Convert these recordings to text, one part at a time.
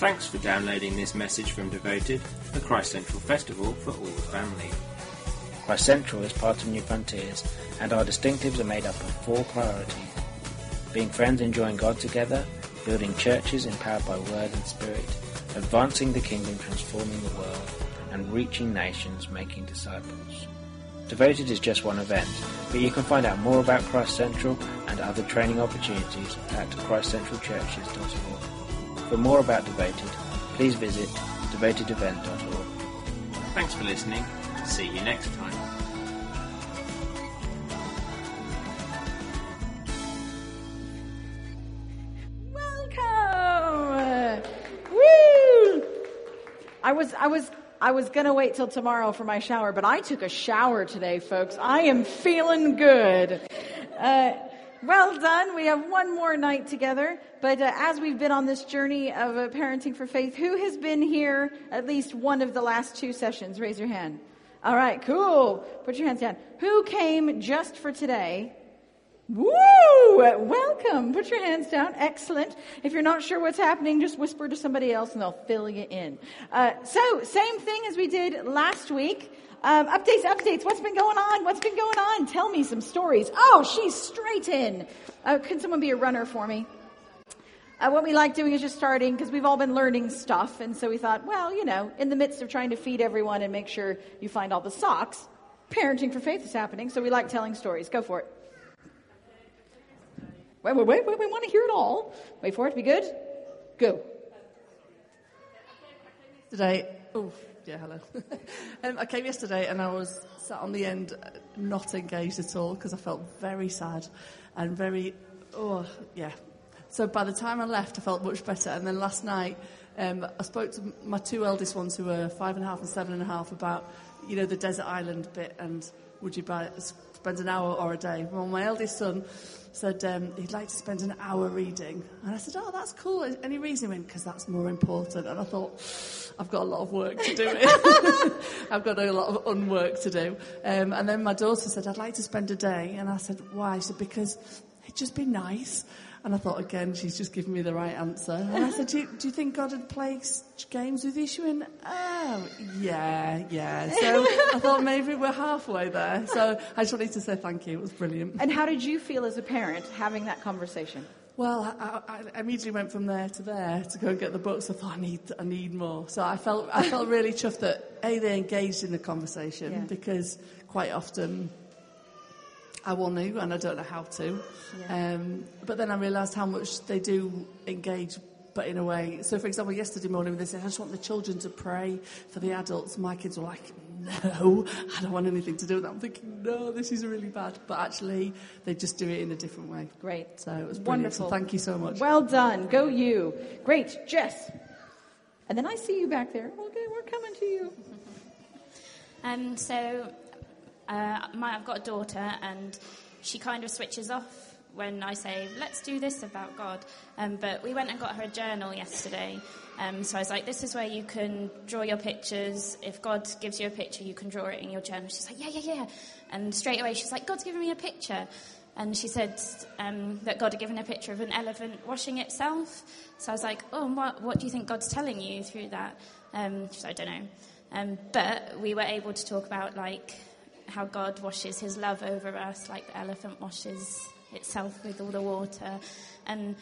Thanks for downloading this message from Devoted, the Christ Central Festival for all the family. Christ Central is part of New Frontiers, and our distinctives are made up of four priorities being friends enjoying God together, building churches empowered by word and spirit, advancing the kingdom transforming the world, and reaching nations making disciples. Devoted is just one event, but you can find out more about Christ Central and other training opportunities at christcentralchurches.org. For more about Devoted, please visit devotedevent.org. Thanks for listening. See you next time. Welcome! Woo! I was, I was, I was gonna wait till tomorrow for my shower, but I took a shower today, folks. I am feeling good. Uh, well done. We have one more night together. But uh, as we've been on this journey of uh, parenting for faith, who has been here at least one of the last two sessions? Raise your hand. All right, cool. Put your hands down. Who came just for today? Woo! Welcome. Put your hands down. Excellent. If you're not sure what's happening, just whisper to somebody else and they'll fill you in. Uh, so, same thing as we did last week. Um, updates, updates. What's been going on? What's been going on? Tell me some stories. Oh, she's straight in. Uh, can someone be a runner for me? Uh, what we like doing is just starting because we've all been learning stuff, and so we thought, well, you know, in the midst of trying to feed everyone and make sure you find all the socks, parenting for faith is happening. So we like telling stories. Go for it. Wait, wait, wait, wait. We want to hear it all. Wait for it. Be good. Go. Today, oh yeah, hello. um, I came yesterday and I was sat on the end, not engaged at all because I felt very sad and very, oh yeah. So by the time I left, I felt much better. And then last night, um, I spoke to my two eldest ones who were five and a half and seven and a half about, you know, the desert island bit and would you buy, spend an hour or a day? Well, my eldest son said um, he'd like to spend an hour reading. And I said, oh, that's cool. Any reason? He went, because that's more important. And I thought, I've got a lot of work to do. I've got a lot of unwork to do. Um, and then my daughter said, I'd like to spend a day. And I said, why? She said, because it'd just be nice. And I thought, again, she's just giving me the right answer. And I said, do you, do you think God had played games with you? Went, oh, yeah, yeah. So I thought maybe we're halfway there. So I just wanted to say thank you. It was brilliant. And how did you feel as a parent having that conversation? Well, I, I, immediately went from there to there to go and get the books. I thought I need, I need more. So I felt, I felt really chuffed that a they engaged in the conversation yeah. because quite often I want to and I don't know how to. Yeah. Um, but then I realised how much they do engage, but in a way. So, for example, yesterday morning they said, I just want the children to pray for the adults. My kids were like, no, I don't want anything to do with that. I'm thinking, no, this is really bad. But actually, they just do it in a different way. Great. So it was wonderful. So thank you so much. Well done. Go you. Great. Jess. And then I see you back there. Okay, we're coming to you. Um, so uh, my, I've got a daughter, and she kind of switches off when I say, let's do this about God. Um, but we went and got her a journal yesterday. Um, so I was like, this is where you can draw your pictures. If God gives you a picture, you can draw it in your journal. She's like, yeah, yeah, yeah. And straight away, she's like, God's given me a picture. And she said um, that God had given a picture of an elephant washing itself. So I was like, oh, what, what do you think God's telling you through that? Um, I don't know. Um, but we were able to talk about, like, how God washes his love over us like the elephant washes itself with all the water. And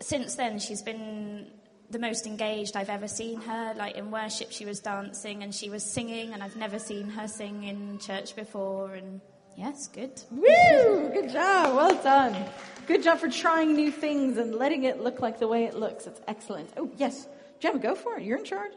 since then, she's been the most engaged I've ever seen her. Like in worship, she was dancing and she was singing, and I've never seen her sing in church before. And yes, good. Woo! Good job. Well done. Good job for trying new things and letting it look like the way it looks. It's excellent. Oh, yes. Gemma, go for it. You're in charge.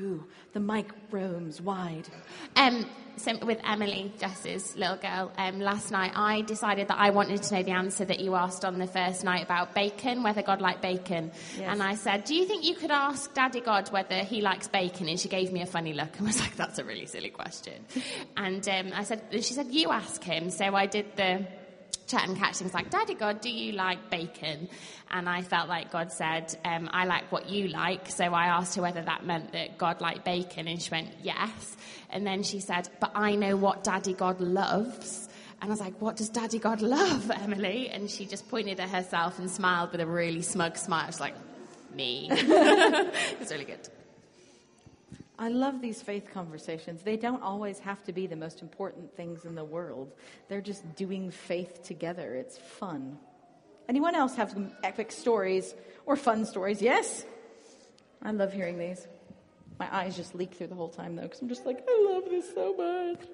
Ooh, the mic roams wide. Um, so with Emily, Jess's little girl, um, last night I decided that I wanted to know the answer that you asked on the first night about bacon, whether God liked bacon. Yes. And I said, Do you think you could ask Daddy God whether he likes bacon? And she gave me a funny look and was like, That's a really silly question. and um, I said, She said, You ask him. So I did the chat and catch things like, Daddy God, do you like bacon? And I felt like God said, um, I like what you like. So I asked her whether that meant that God liked bacon, and she went, Yes. And then she said, But I know what Daddy God loves. And I was like, What does Daddy God love, Emily? And she just pointed at herself and smiled with a really smug smile. She was like, me. it's really good. I love these faith conversations. They don't always have to be the most important things in the world. They're just doing faith together. It's fun. Anyone else have some epic stories or fun stories? Yes? I love hearing these. My eyes just leak through the whole time, though, because I'm just like, I love this so much.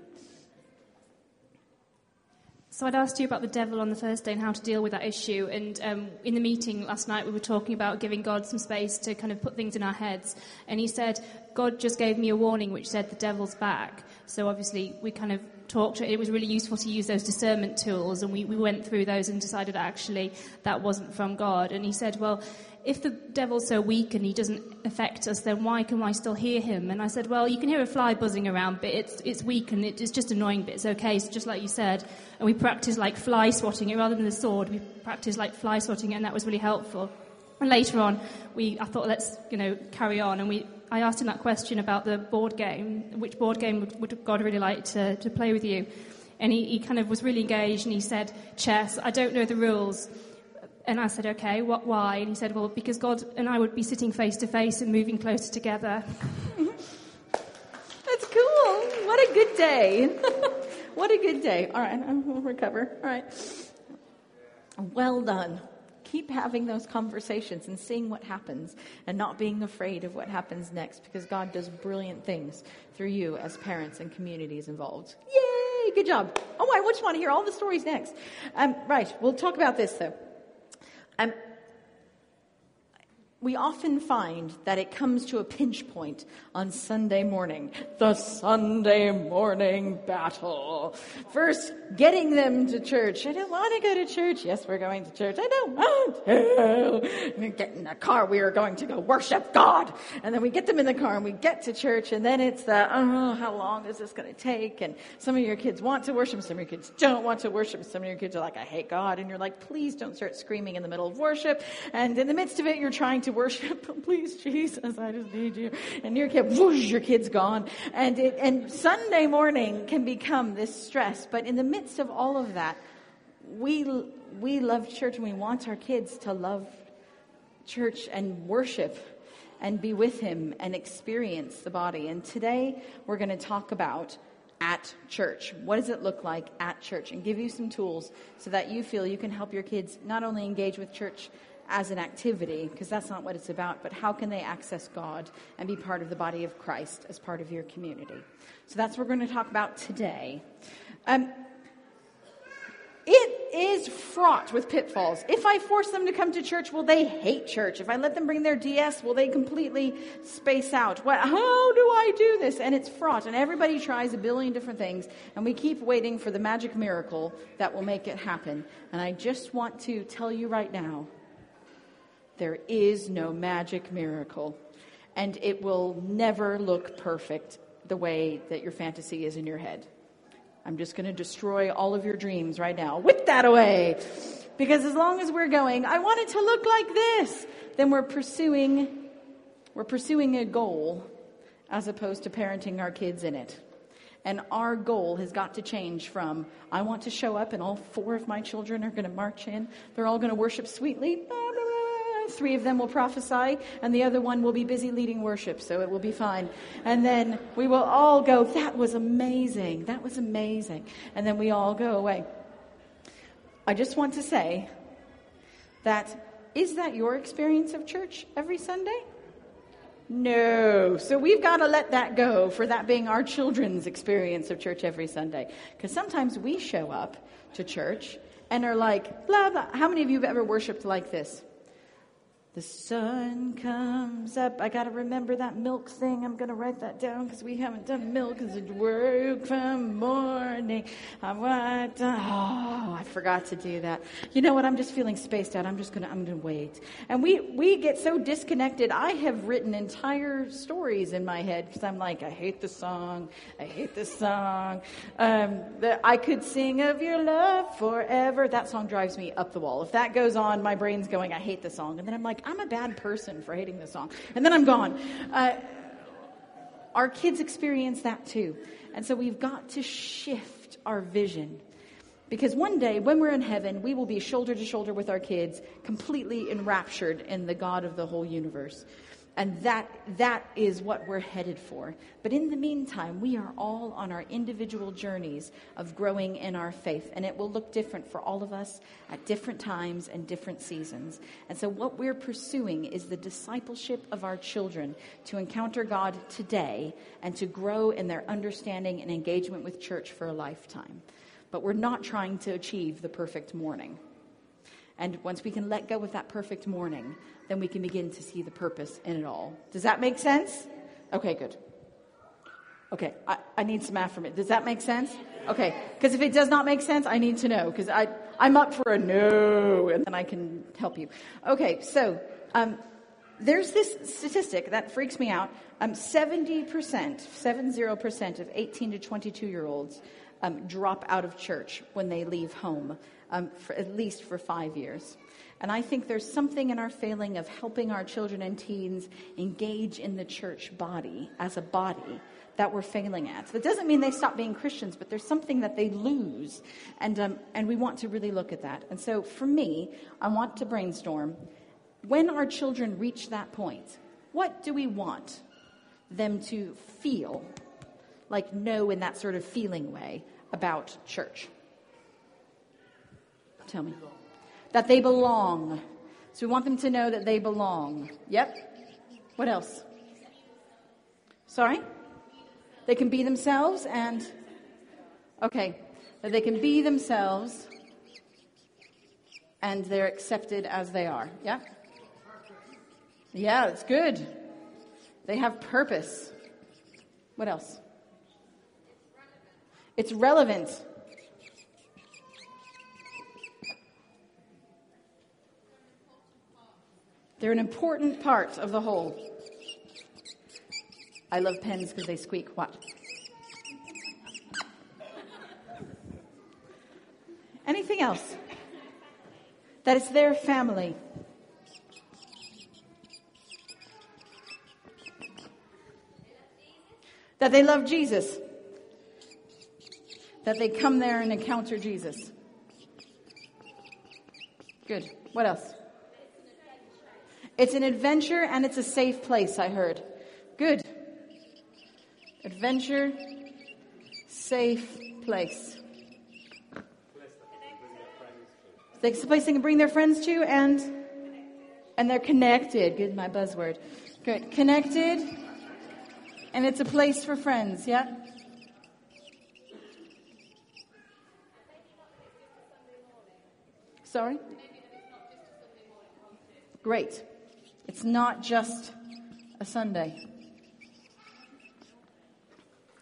So I'd asked you about the devil on the first day and how to deal with that issue. And um, in the meeting last night, we were talking about giving God some space to kind of put things in our heads. And he said, God just gave me a warning which said the devil's back. So obviously we kind of talked. It was really useful to use those discernment tools, and we, we went through those and decided actually that wasn't from God. And he said, well, if the devil's so weak and he doesn't affect us, then why can I still hear him? And I said, well, you can hear a fly buzzing around, but it's, it's weak and it's just annoying, but it's okay. So just like you said, and we practiced like fly swatting it rather than the sword. We practiced like fly swatting it, and that was really helpful. And later on, we, I thought, let's, you know, carry on. And we, I asked him that question about the board game. Which board game would, would God really like to, to play with you? And he, he kind of was really engaged and he said, chess. I don't know the rules. And I said, okay, what, why? And he said, well, because God and I would be sitting face to face and moving closer together. That's cool. What a good day. what a good day. All right, I'll recover. All right. Well done. Keep having those conversations and seeing what happens and not being afraid of what happens next because God does brilliant things through you as parents and communities involved. Yay! Good job. Oh, I just want to hear all the stories next. Um, right, we'll talk about this though. Um, we often find that it comes to a pinch point on Sunday morning. The Sunday morning battle. First, getting them to church. I don't want to go to church. Yes, we're going to church. I don't want to. Get in the car. We are going to go worship God. And then we get them in the car and we get to church. And then it's the, oh, how long is this going to take? And some of your kids want to worship. Some of your kids don't want to worship. Some of your kids are like, I hate God. And you're like, please don't start screaming in the middle of worship. And in the midst of it, you're trying to worship. Please, Jesus, I just need you. And your kid, whoosh, your kid's gone. And it, and Sunday morning can become this stress. But in the midst of all of that, we, we love church and we want our kids to love church and worship and be with him and experience the body. And today we're going to talk about at church. What does it look like at church? And give you some tools so that you feel you can help your kids not only engage with church as an activity, because that's not what it's about, but how can they access God and be part of the body of Christ as part of your community? So that's what we're going to talk about today. Um, it is fraught with pitfalls. If I force them to come to church, will they hate church? If I let them bring their DS, will they completely space out? What, how do I do this? And it's fraught, and everybody tries a billion different things, and we keep waiting for the magic miracle that will make it happen. And I just want to tell you right now there is no magic miracle, and it will never look perfect the way that your fantasy is in your head. I'm just going to destroy all of your dreams right now. Whip that away. Because as long as we're going, I want it to look like this, then we're pursuing, we're pursuing a goal as opposed to parenting our kids in it. And our goal has got to change from, I want to show up and all four of my children are going to march in. They're all going to worship sweetly. Three of them will prophesy and the other one will be busy leading worship. So it will be fine. And then we will all go, that was amazing. That was amazing. And then we all go away. I just want to say that is that your experience of church every Sunday? No. So we've got to let that go for that being our children's experience of church every Sunday. Because sometimes we show up to church and are like, blah, blah. How many of you have ever worshiped like this? The sun comes up. I got to remember that milk thing. I'm going to write that down because we haven't done milk as a work from morning. I want to, oh, I forgot to do that. You know what? I'm just feeling spaced out. I'm just going to, I'm going to wait. And we, we get so disconnected. I have written entire stories in my head because I'm like, I hate the song. I hate the song. Um, I could sing of your love forever. That song drives me up the wall. If that goes on, my brain's going, I hate the song. And then I'm like, I'm a bad person for hating this song. And then I'm gone. Uh, our kids experience that too. And so we've got to shift our vision Because one day, when we're in heaven, we will be shoulder to shoulder with our kids, completely enraptured in the God of the whole universe. And that, that is what we're headed for. But in the meantime, we are all on our individual journeys of growing in our faith. And it will look different for all of us at different times and different seasons. And so, what we're pursuing is the discipleship of our children to encounter God today and to grow in their understanding and engagement with church for a lifetime. But we're not trying to achieve the perfect morning. And once we can let go of that perfect morning, then we can begin to see the purpose in it all. Does that make sense? Okay, good. Okay, I, I need some affirmation. Does that make sense? Okay, because if it does not make sense, I need to know because I I'm up for a no, and then I can help you. Okay, so um, there's this statistic that freaks me out. Um, 70%, 70% of 18 to 22 year olds um, drop out of church when they leave home, um, at least for five years. And I think there's something in our failing of helping our children and teens engage in the church body as a body that we're failing at. That doesn't mean they stop being Christians, but there's something that they lose. And, um, and we want to really look at that. And so for me, I want to brainstorm when our children reach that point, what do we want them to feel, like know in that sort of feeling way about church? Tell me that they belong. So we want them to know that they belong. Yep. What else? Sorry? They can be themselves and. Okay. That they can be themselves and they're accepted as they are. Yeah? Yeah, it's good. They have purpose. What else? It's relevant. They're an important part of the whole. I love pens because they squeak. What? Anything else? That it's their family. That they love Jesus. That they come there and encounter Jesus. Good. What else? It's an adventure and it's a safe place, I heard. Good. Adventure, safe place. It's a place they can bring their friends to and and they're connected. Good, my buzzword. Good. Connected. And it's a place for friends, yeah? Sorry? Great. It's not just a Sunday.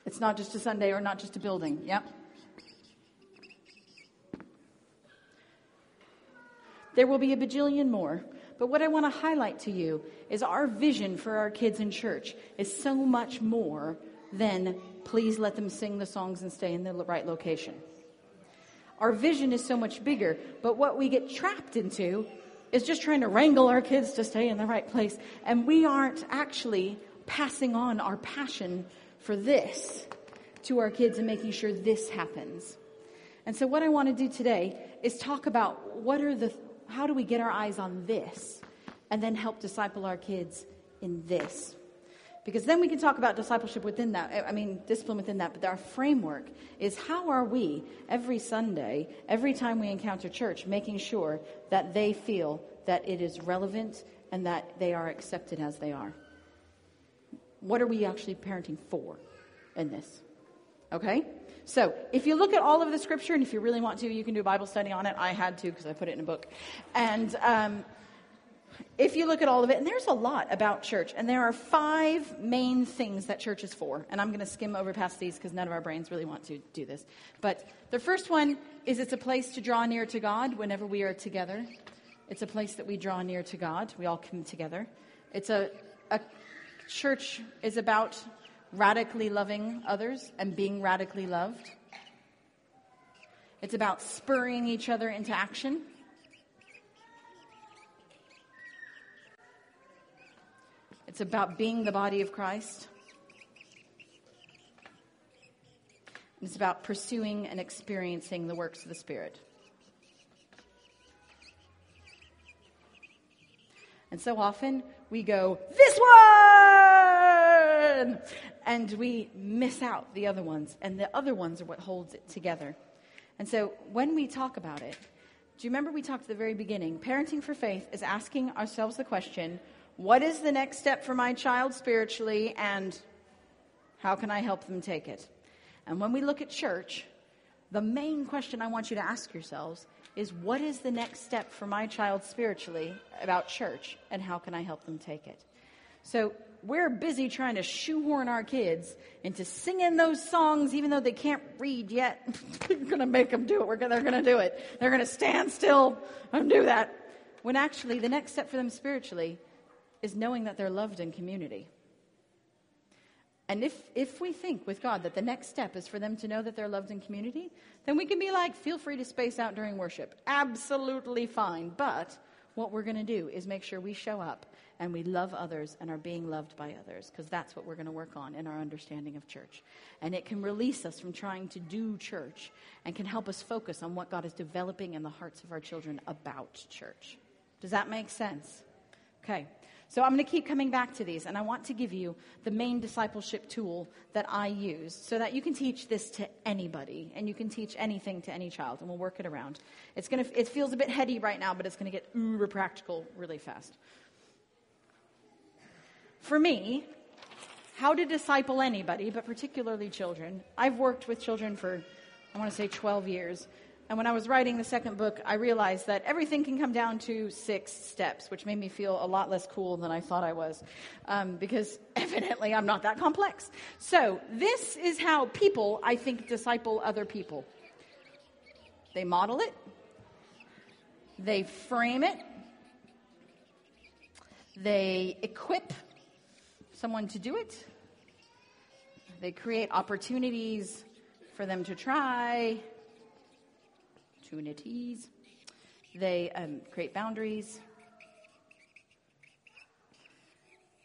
It's not just a Sunday or not just a building. Yep. There will be a bajillion more. But what I want to highlight to you is our vision for our kids in church is so much more than please let them sing the songs and stay in the right location. Our vision is so much bigger, but what we get trapped into is just trying to wrangle our kids to stay in the right place. And we aren't actually passing on our passion for this to our kids and making sure this happens. And so what I want to do today is talk about what are the, how do we get our eyes on this and then help disciple our kids in this. Because then we can talk about discipleship within that. I mean, discipline within that. But our framework is how are we every Sunday, every time we encounter church, making sure that they feel that it is relevant and that they are accepted as they are? What are we actually parenting for in this? Okay? So, if you look at all of the scripture, and if you really want to, you can do a Bible study on it. I had to because I put it in a book. And um, if you look at all of it, and there's a lot about church, and there are five main things that church is for. And I'm going to skim over past these because none of our brains really want to do this. But the first one is it's a place to draw near to God whenever we are together. It's a place that we draw near to God. We all come together. It's a, a church is about radically loving others and being radically loved. It's about spurring each other into action. It's about being the body of Christ. It's about pursuing and experiencing the works of the Spirit. And so often we go, this one! And we miss out the other ones. And the other ones are what holds it together. And so when we talk about it, do you remember we talked at the very beginning? Parenting for faith is asking ourselves the question what is the next step for my child spiritually, and how can I help them take it? And when we look at church, the main question I want you to ask yourselves is what is the next step for my child spiritually about church, and how can I help them take it? So we're busy trying to shoehorn our kids into singing those songs, even though they can't read yet. we're going to make them do it. We're gonna, they're going to do it. They're going to stand still and do that. When actually, the next step for them spiritually is knowing that they're loved in community. And if, if we think with God that the next step is for them to know that they're loved in community, then we can be like, feel free to space out during worship. Absolutely fine. But what we're going to do is make sure we show up and we love others and are being loved by others, because that's what we're going to work on in our understanding of church. And it can release us from trying to do church and can help us focus on what God is developing in the hearts of our children about church. Does that make sense? Okay. So I'm going to keep coming back to these, and I want to give you the main discipleship tool that I use so that you can teach this to anybody, and you can teach anything to any child, and we'll work it around. It's going to, it feels a bit heady right now, but it's going to get uber practical really fast. For me, how to disciple anybody, but particularly children. I've worked with children for, I want to say, 12 years. And when I was writing the second book, I realized that everything can come down to six steps, which made me feel a lot less cool than I thought I was, um, because evidently I'm not that complex. So, this is how people, I think, disciple other people. They model it, they frame it, they equip someone to do it, they create opportunities for them to try opportunities. They um, create boundaries.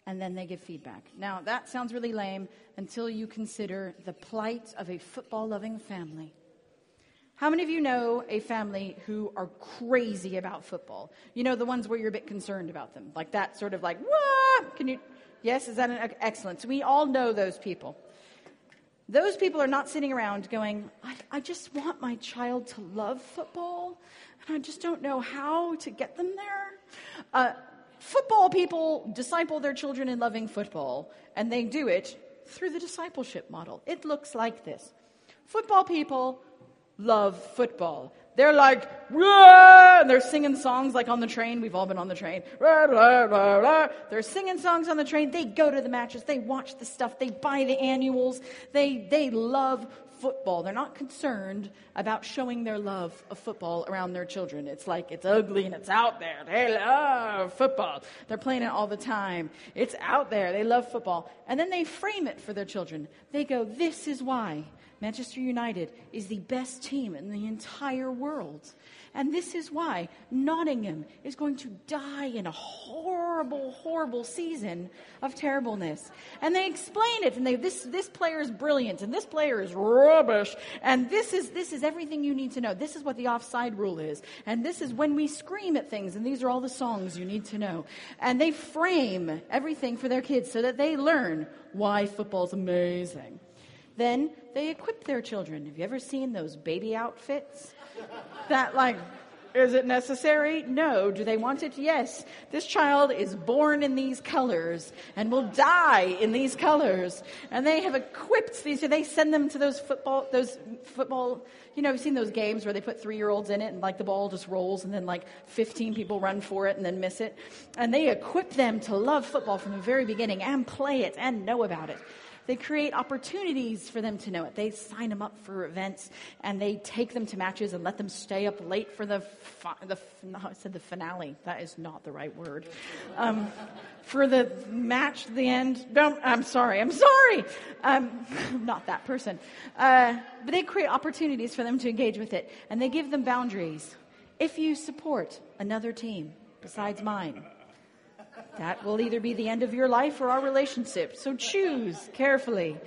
And then they give feedback. Now, that sounds really lame until you consider the plight of a football loving family. How many of you know a family who are crazy about football? You know, the ones where you're a bit concerned about them. Like that sort of like, what? Can you? Yes, is that an excellent? So we all know those people. Those people are not sitting around going, I, I, just want my child to love football, and I just don't know how to get them there. Uh, football people disciple their children in loving football, and they do it through the discipleship model. It looks like this Football people love football. They're like, and they're singing songs like on the train. We've all been on the train. They're singing songs on the train. They go to the matches. They watch the stuff. They buy the annuals. They, they love football. They're not concerned about showing their love of football around their children. It's like it's ugly and it's out there. They love football. They're playing it all the time. It's out there. They love football. And then they frame it for their children. They go, This is why Manchester United is the best team in the entire world. And this is why Nottingham is going to die in a horrible, horrible season of terribleness. And they explain it, and they this this player is brilliant, and this player is rubbish, and this is this is everything you need to know. This is what the offside rule is, and this is when we scream at things, and these are all the songs you need to know. And they frame everything for their kids so that they learn why football's amazing. Then they equip their children. Have you ever seen those baby outfits? That, like, is it necessary? No. Do they want it? Yes. This child is born in these colors and will die in these colors. And they have equipped these, they send them to those football, those football, you know, you've seen those games where they put three year olds in it and like the ball just rolls and then like 15 people run for it and then miss it. And they equip them to love football from the very beginning and play it and know about it. They create opportunities for them to know it. They sign them up for events and they take them to matches and let them stay up late for the, fi- the no, I said the finale. That is not the right word. Um, for the match the end. I'm sorry. I'm sorry. Um, I'm not that person. Uh, but they create opportunities for them to engage with it and they give them boundaries. If you support another team besides mine, that will either be the end of your life or our relationship. So choose carefully.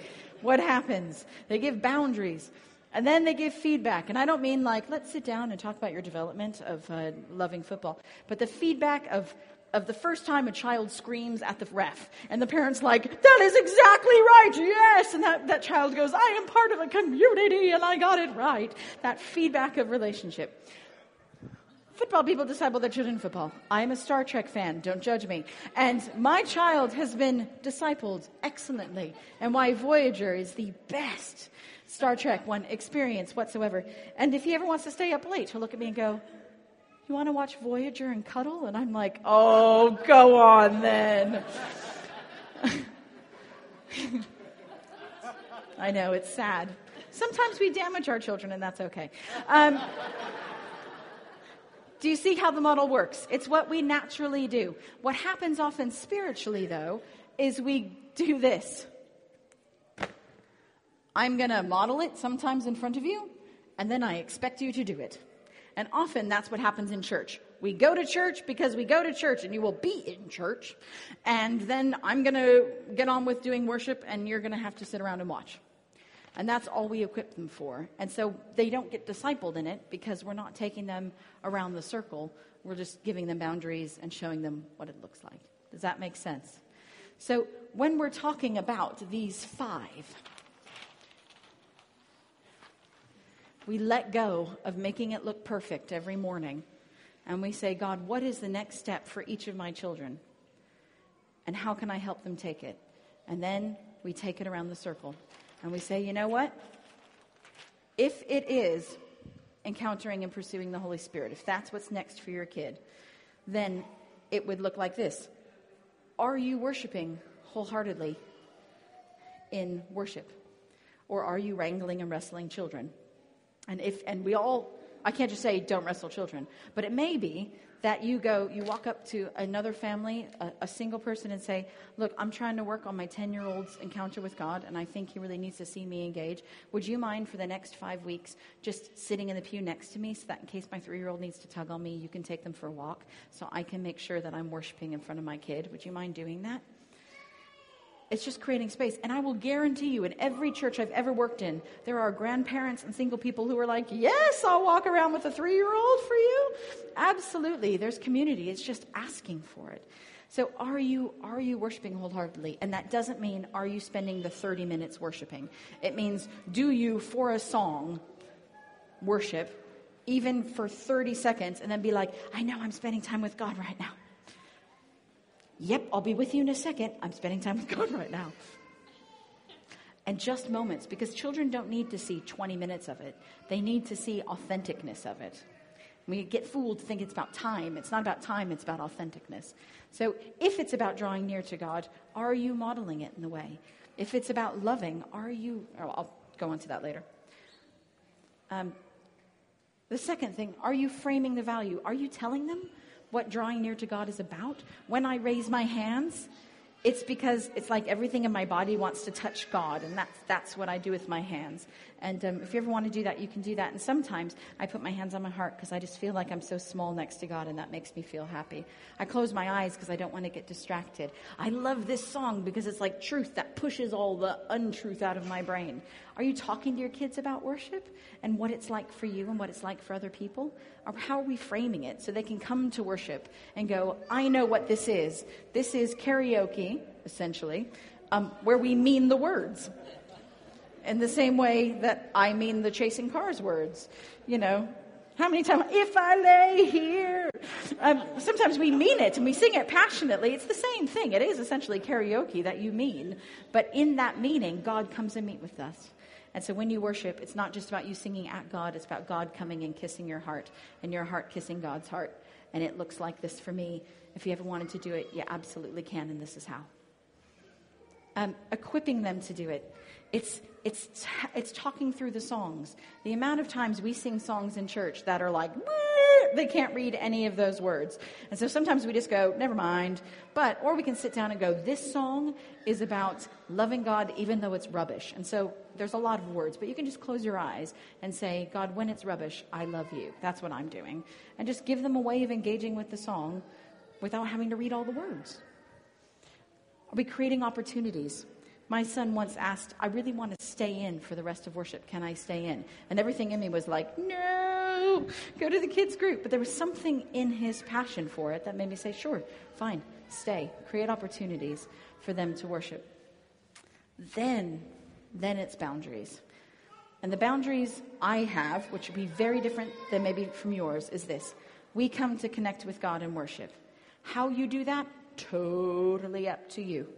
what happens? They give boundaries. And then they give feedback. And I don't mean like, let's sit down and talk about your development of uh, loving football, but the feedback of, of the first time a child screams at the ref. And the parent's like, that is exactly right, yes. And that, that child goes, I am part of a community and I got it right. That feedback of relationship. Football people disciple their children in football. I am a Star Trek fan, don't judge me. And my child has been discipled excellently, and why Voyager is the best Star Trek one experience whatsoever. And if he ever wants to stay up late, he'll look at me and go, You want to watch Voyager and cuddle? And I'm like, Oh, go on then. I know, it's sad. Sometimes we damage our children, and that's okay. Um, do you see how the model works? It's what we naturally do. What happens often spiritually, though, is we do this. I'm going to model it sometimes in front of you, and then I expect you to do it. And often that's what happens in church. We go to church because we go to church, and you will be in church. And then I'm going to get on with doing worship, and you're going to have to sit around and watch. And that's all we equip them for. And so they don't get discipled in it because we're not taking them around the circle. We're just giving them boundaries and showing them what it looks like. Does that make sense? So when we're talking about these five, we let go of making it look perfect every morning. And we say, God, what is the next step for each of my children? And how can I help them take it? And then we take it around the circle and we say, you know what? If it is encountering and pursuing the Holy Spirit, if that's what's next for your kid, then it would look like this Are you worshiping wholeheartedly in worship? Or are you wrangling and wrestling children? And if and we all I can't just say don't wrestle children, but it may be that you go, you walk up to another family, a, a single person, and say, Look, I'm trying to work on my 10 year old's encounter with God, and I think he really needs to see me engage. Would you mind for the next five weeks just sitting in the pew next to me so that in case my three year old needs to tug on me, you can take them for a walk so I can make sure that I'm worshiping in front of my kid? Would you mind doing that? It's just creating space. And I will guarantee you, in every church I've ever worked in, there are grandparents and single people who are like, Yes, I'll walk around with a three year old for you. Absolutely. There's community. It's just asking for it. So are you are you worshiping wholeheartedly? And that doesn't mean are you spending the 30 minutes worshiping. It means do you for a song worship even for 30 seconds and then be like, I know I'm spending time with God right now. Yep, I'll be with you in a second. I'm spending time with God right now. And just moments, because children don't need to see 20 minutes of it, they need to see authenticness of it. We get fooled to think it's about time. It's not about time, it's about authenticness. So if it's about drawing near to God, are you modeling it in the way? If it's about loving, are you. Oh, I'll go on to that later. Um, the second thing, are you framing the value? Are you telling them what drawing near to God is about. When I raise my hands, it's because it's like everything in my body wants to touch God, and that's, that's what I do with my hands. And um, if you ever want to do that, you can do that. And sometimes I put my hands on my heart because I just feel like I'm so small next to God, and that makes me feel happy. I close my eyes because I don't want to get distracted. I love this song because it's like truth that pushes all the untruth out of my brain. Are you talking to your kids about worship and what it's like for you and what it's like for other people? Or how are we framing it so they can come to worship and go, I know what this is. This is karaoke, essentially, um, where we mean the words in the same way that I mean the chasing cars words. You know, how many times, if I lay here? Um, sometimes we mean it and we sing it passionately. It's the same thing. It is essentially karaoke that you mean. But in that meaning, God comes and meet with us. And so when you worship, it's not just about you singing at God, it's about God coming and kissing your heart and your heart kissing God's heart. And it looks like this for me. If you ever wanted to do it, you absolutely can, and this is how. Um, equipping them to do it. It's, it's, it's talking through the songs. The amount of times we sing songs in church that are like, they can't read any of those words. And so sometimes we just go, never mind. But, or we can sit down and go, this song is about loving God even though it's rubbish. And so there's a lot of words, but you can just close your eyes and say, God, when it's rubbish, I love you. That's what I'm doing. And just give them a way of engaging with the song without having to read all the words. Are we creating opportunities? My son once asked, I really want to stay in for the rest of worship. Can I stay in? And everything in me was like, no, go to the kids' group. But there was something in his passion for it that made me say, sure, fine, stay. Create opportunities for them to worship. Then, then it's boundaries. And the boundaries I have, which would be very different than maybe from yours, is this. We come to connect with God and worship. How you do that, totally up to you.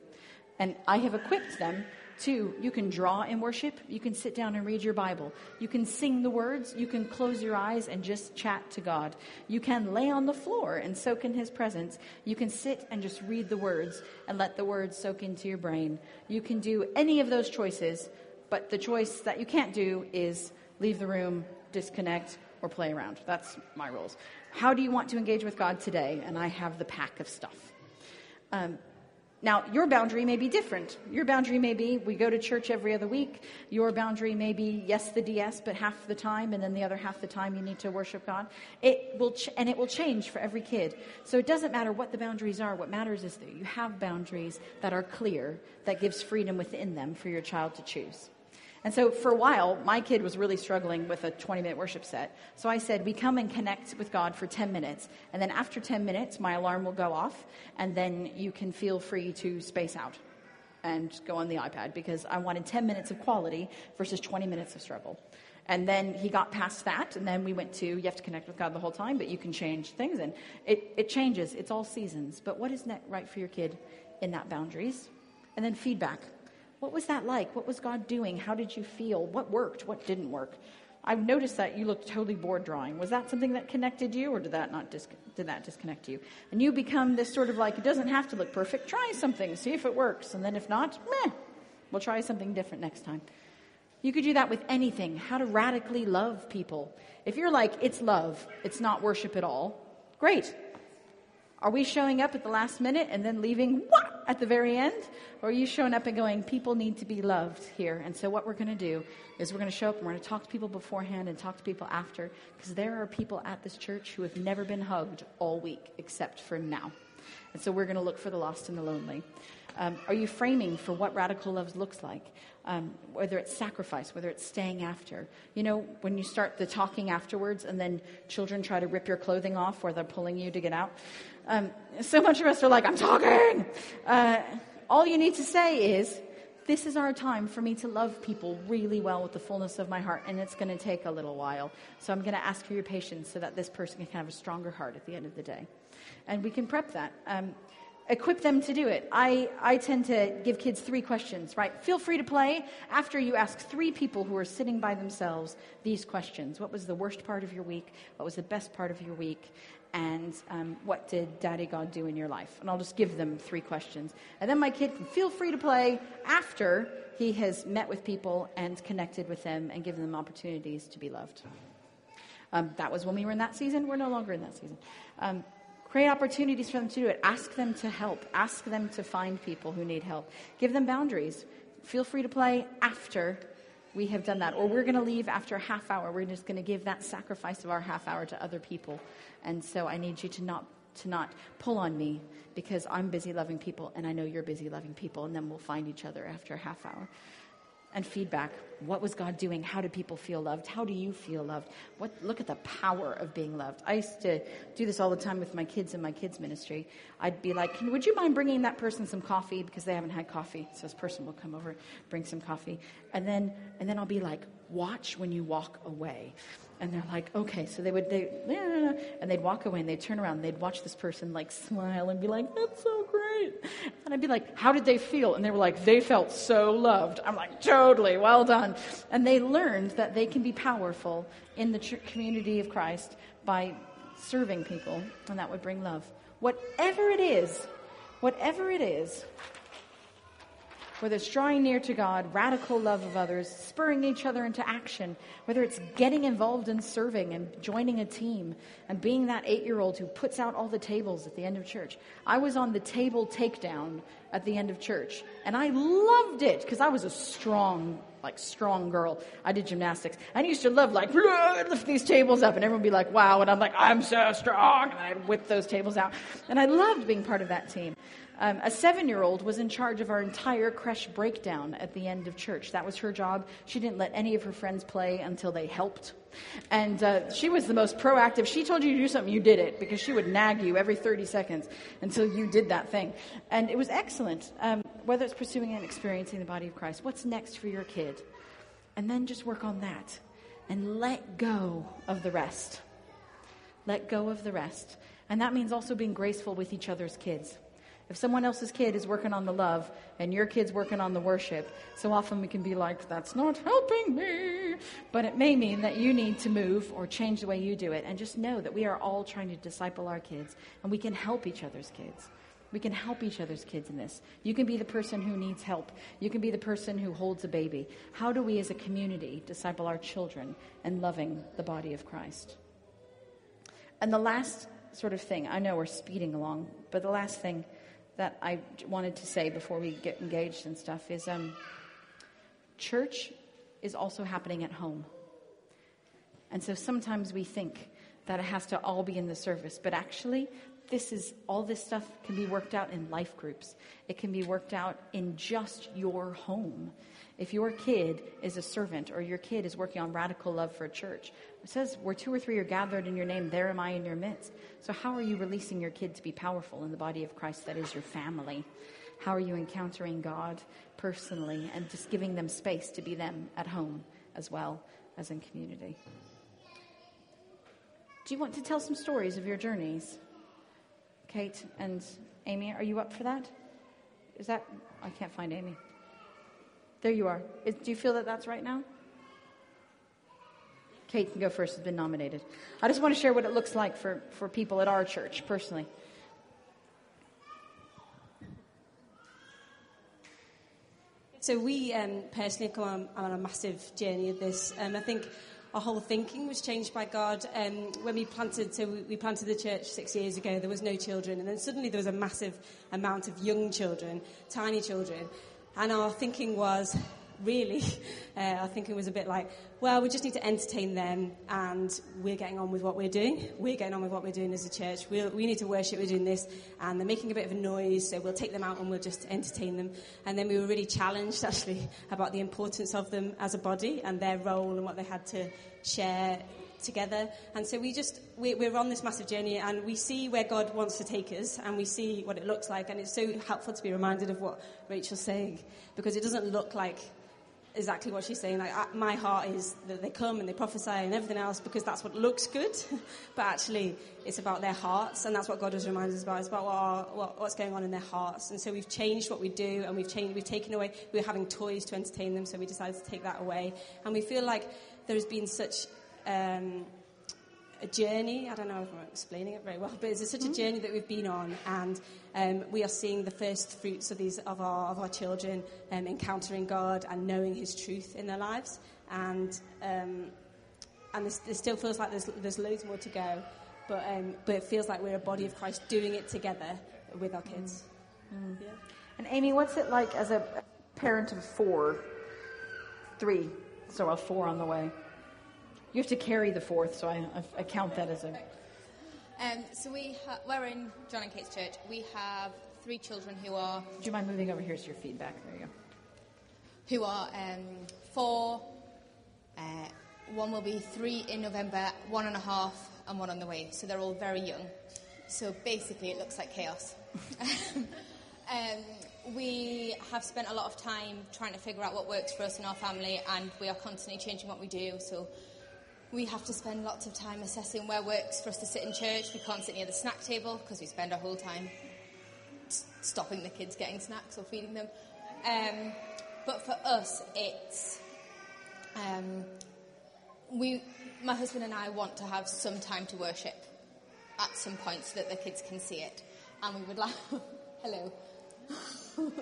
And I have equipped them to, you can draw in worship, you can sit down and read your Bible, you can sing the words, you can close your eyes and just chat to God. You can lay on the floor and soak in His presence. You can sit and just read the words and let the words soak into your brain. You can do any of those choices, but the choice that you can't do is leave the room, disconnect, or play around. That's my rules. How do you want to engage with God today? And I have the pack of stuff. Um, now, your boundary may be different. Your boundary may be we go to church every other week. Your boundary may be yes, the DS, but half the time, and then the other half the time you need to worship God. It will, ch- and it will change for every kid. So it doesn't matter what the boundaries are. What matters is that you have boundaries that are clear, that gives freedom within them for your child to choose. And so for a while, my kid was really struggling with a 20 minute worship set. So I said, we come and connect with God for 10 minutes. And then after 10 minutes, my alarm will go off. And then you can feel free to space out and go on the iPad because I wanted 10 minutes of quality versus 20 minutes of struggle. And then he got past that, and then we went to you have to connect with God the whole time, but you can change things. And it, it changes, it's all seasons. But what is right for your kid in that boundaries? And then feedback. What was that like? What was God doing? How did you feel? What worked? What didn't work? I've noticed that you looked totally bored drawing. Was that something that connected you, or did that not dis- did that disconnect you? And you become this sort of like it doesn't have to look perfect. Try something, see if it works, and then if not, meh, we'll try something different next time. You could do that with anything. How to radically love people. If you're like it's love, it's not worship at all. Great. Are we showing up at the last minute and then leaving what, at the very end? Or are you showing up and going, people need to be loved here? And so what we're going to do is we're going to show up and we're going to talk to people beforehand and talk to people after because there are people at this church who have never been hugged all week except for now. And so we're going to look for the lost and the lonely. Um, are you framing for what radical love looks like? Um, whether it's sacrifice, whether it's staying after. You know, when you start the talking afterwards and then children try to rip your clothing off or they're pulling you to get out. Um, so much of us are like, I'm talking. Uh, all you need to say is, this is our time for me to love people really well with the fullness of my heart, and it's going to take a little while. So I'm going to ask for your patience so that this person can have a stronger heart at the end of the day. And we can prep that. Um, equip them to do it. I, I tend to give kids three questions, right? Feel free to play after you ask three people who are sitting by themselves these questions. What was the worst part of your week? What was the best part of your week? And um, what did Daddy God do in your life? And I'll just give them three questions. And then my kid can feel free to play after he has met with people and connected with them and given them opportunities to be loved. Um, that was when we were in that season. We're no longer in that season. Um, create opportunities for them to do it. Ask them to help. Ask them to find people who need help. Give them boundaries. Feel free to play after we have done that. Or we're going to leave after a half hour. We're just going to give that sacrifice of our half hour to other people. And so I need you to not to not pull on me because I'm busy loving people and I know you're busy loving people and then we'll find each other after a half hour and feedback. What was God doing? How did people feel loved? How do you feel loved? What, look at the power of being loved. I used to do this all the time with my kids in my kids' ministry. I'd be like, Would you mind bringing that person some coffee? Because they haven't had coffee. So this person will come over, bring some coffee. And then, and then I'll be like, Watch when you walk away. And they're like, okay. So they would, they, and they'd walk away and they'd turn around and they'd watch this person like smile and be like, that's so great. And I'd be like, how did they feel? And they were like, they felt so loved. I'm like, totally, well done. And they learned that they can be powerful in the community of Christ by serving people, and that would bring love. Whatever it is, whatever it is, whether it's drawing near to God, radical love of others, spurring each other into action, whether it's getting involved in serving and joining a team and being that eight year old who puts out all the tables at the end of church. I was on the table takedown at the end of church and I loved it because I was a strong like strong girl. I did gymnastics. I used to love like lift these tables up, and everyone would be like, "Wow!" And I'm like, "I'm so strong," and I'd whip those tables out. And I loved being part of that team. Um, a seven year old was in charge of our entire creche breakdown at the end of church. That was her job. She didn't let any of her friends play until they helped. And uh, she was the most proactive. She told you to do something, you did it, because she would nag you every 30 seconds until you did that thing. And it was excellent, um, whether it's pursuing and experiencing the body of Christ. What's next for your kid? And then just work on that and let go of the rest. Let go of the rest. And that means also being graceful with each other's kids. If someone else's kid is working on the love and your kid's working on the worship, so often we can be like, that's not helping me. But it may mean that you need to move or change the way you do it. And just know that we are all trying to disciple our kids and we can help each other's kids. We can help each other's kids in this. You can be the person who needs help. You can be the person who holds a baby. How do we as a community disciple our children and loving the body of Christ? And the last sort of thing, I know we're speeding along, but the last thing that I wanted to say before we get engaged and stuff is um, church is also happening at home. And so sometimes we think that it has to all be in the service, but actually, this is all this stuff can be worked out in life groups. It can be worked out in just your home. If your kid is a servant or your kid is working on radical love for a church, it says, Where two or three are gathered in your name, there am I in your midst. So, how are you releasing your kid to be powerful in the body of Christ that is your family? How are you encountering God personally and just giving them space to be them at home as well as in community? Do you want to tell some stories of your journeys? Kate and Amy, are you up for that? Is that, I can't find Amy. There you are. Is, do you feel that that's right now? Kate can go first, has been nominated. I just want to share what it looks like for, for people at our church personally. So we um, personally come on, on, a massive journey of this. Um, I think our whole thinking was changed by God. Um, when we planted, so we, we planted the church six years ago, there was no children, and then suddenly there was a massive amount of young children, tiny children, and our thinking was, really, uh, think it was a bit like, well, we just need to entertain them, and we're getting on with what we're doing. We're getting on with what we're doing as a church. we we need to worship, we're doing this, and they're making a bit of a noise, so we'll take them out and we'll just entertain them. And then we were really challenged, actually, about the importance of them as a body and their role and what they had to share together. And so we just, we, we're on this massive journey and we see where God wants to take us and we see what it looks like. And it's so helpful to be reminded of what Rachel's saying because it doesn't look like exactly what she's saying. Like, my heart is that they come and they prophesy and everything else because that's what looks good. but actually, it's about their hearts, and that's what God has reminded us about. It's about what our, what, what's going on in their hearts. And so we've changed what we do, and we've changed. We've taken away. We were having toys to entertain them, so we decided to take that away. And we feel like there has been such um, a journey. I don't know if I'm explaining it very well, but it's such a mm-hmm. journey that we've been on, and um, we are seeing the first fruits of these of our of our children um, encountering God and knowing His truth in their lives, and um, and this, this, still feels like there's there's loads more to go, but um, but it feels like we're a body of Christ doing it together with our kids. Mm. mm. Yeah. And Amy, what's it like as a parent of four, three, so a four on the way? You have to carry the fourth, so I, I count that as a. Um, so we ha- we're in John and Kate's church. We have three children who are. Do you mind moving over here so your feedback? There you go. Who are um, four. Uh, one will be three in November, one and a half, and one on the way. So they're all very young. So basically, it looks like chaos. um, we have spent a lot of time trying to figure out what works for us in our family, and we are constantly changing what we do. So we have to spend lots of time assessing where works for us to sit in church. We can't sit near the snack table because we spend our whole time stopping the kids getting snacks or feeding them. Um, but for us, it's um, we, my husband and I want to have some time to worship at some point so that the kids can see it, and we would like hello,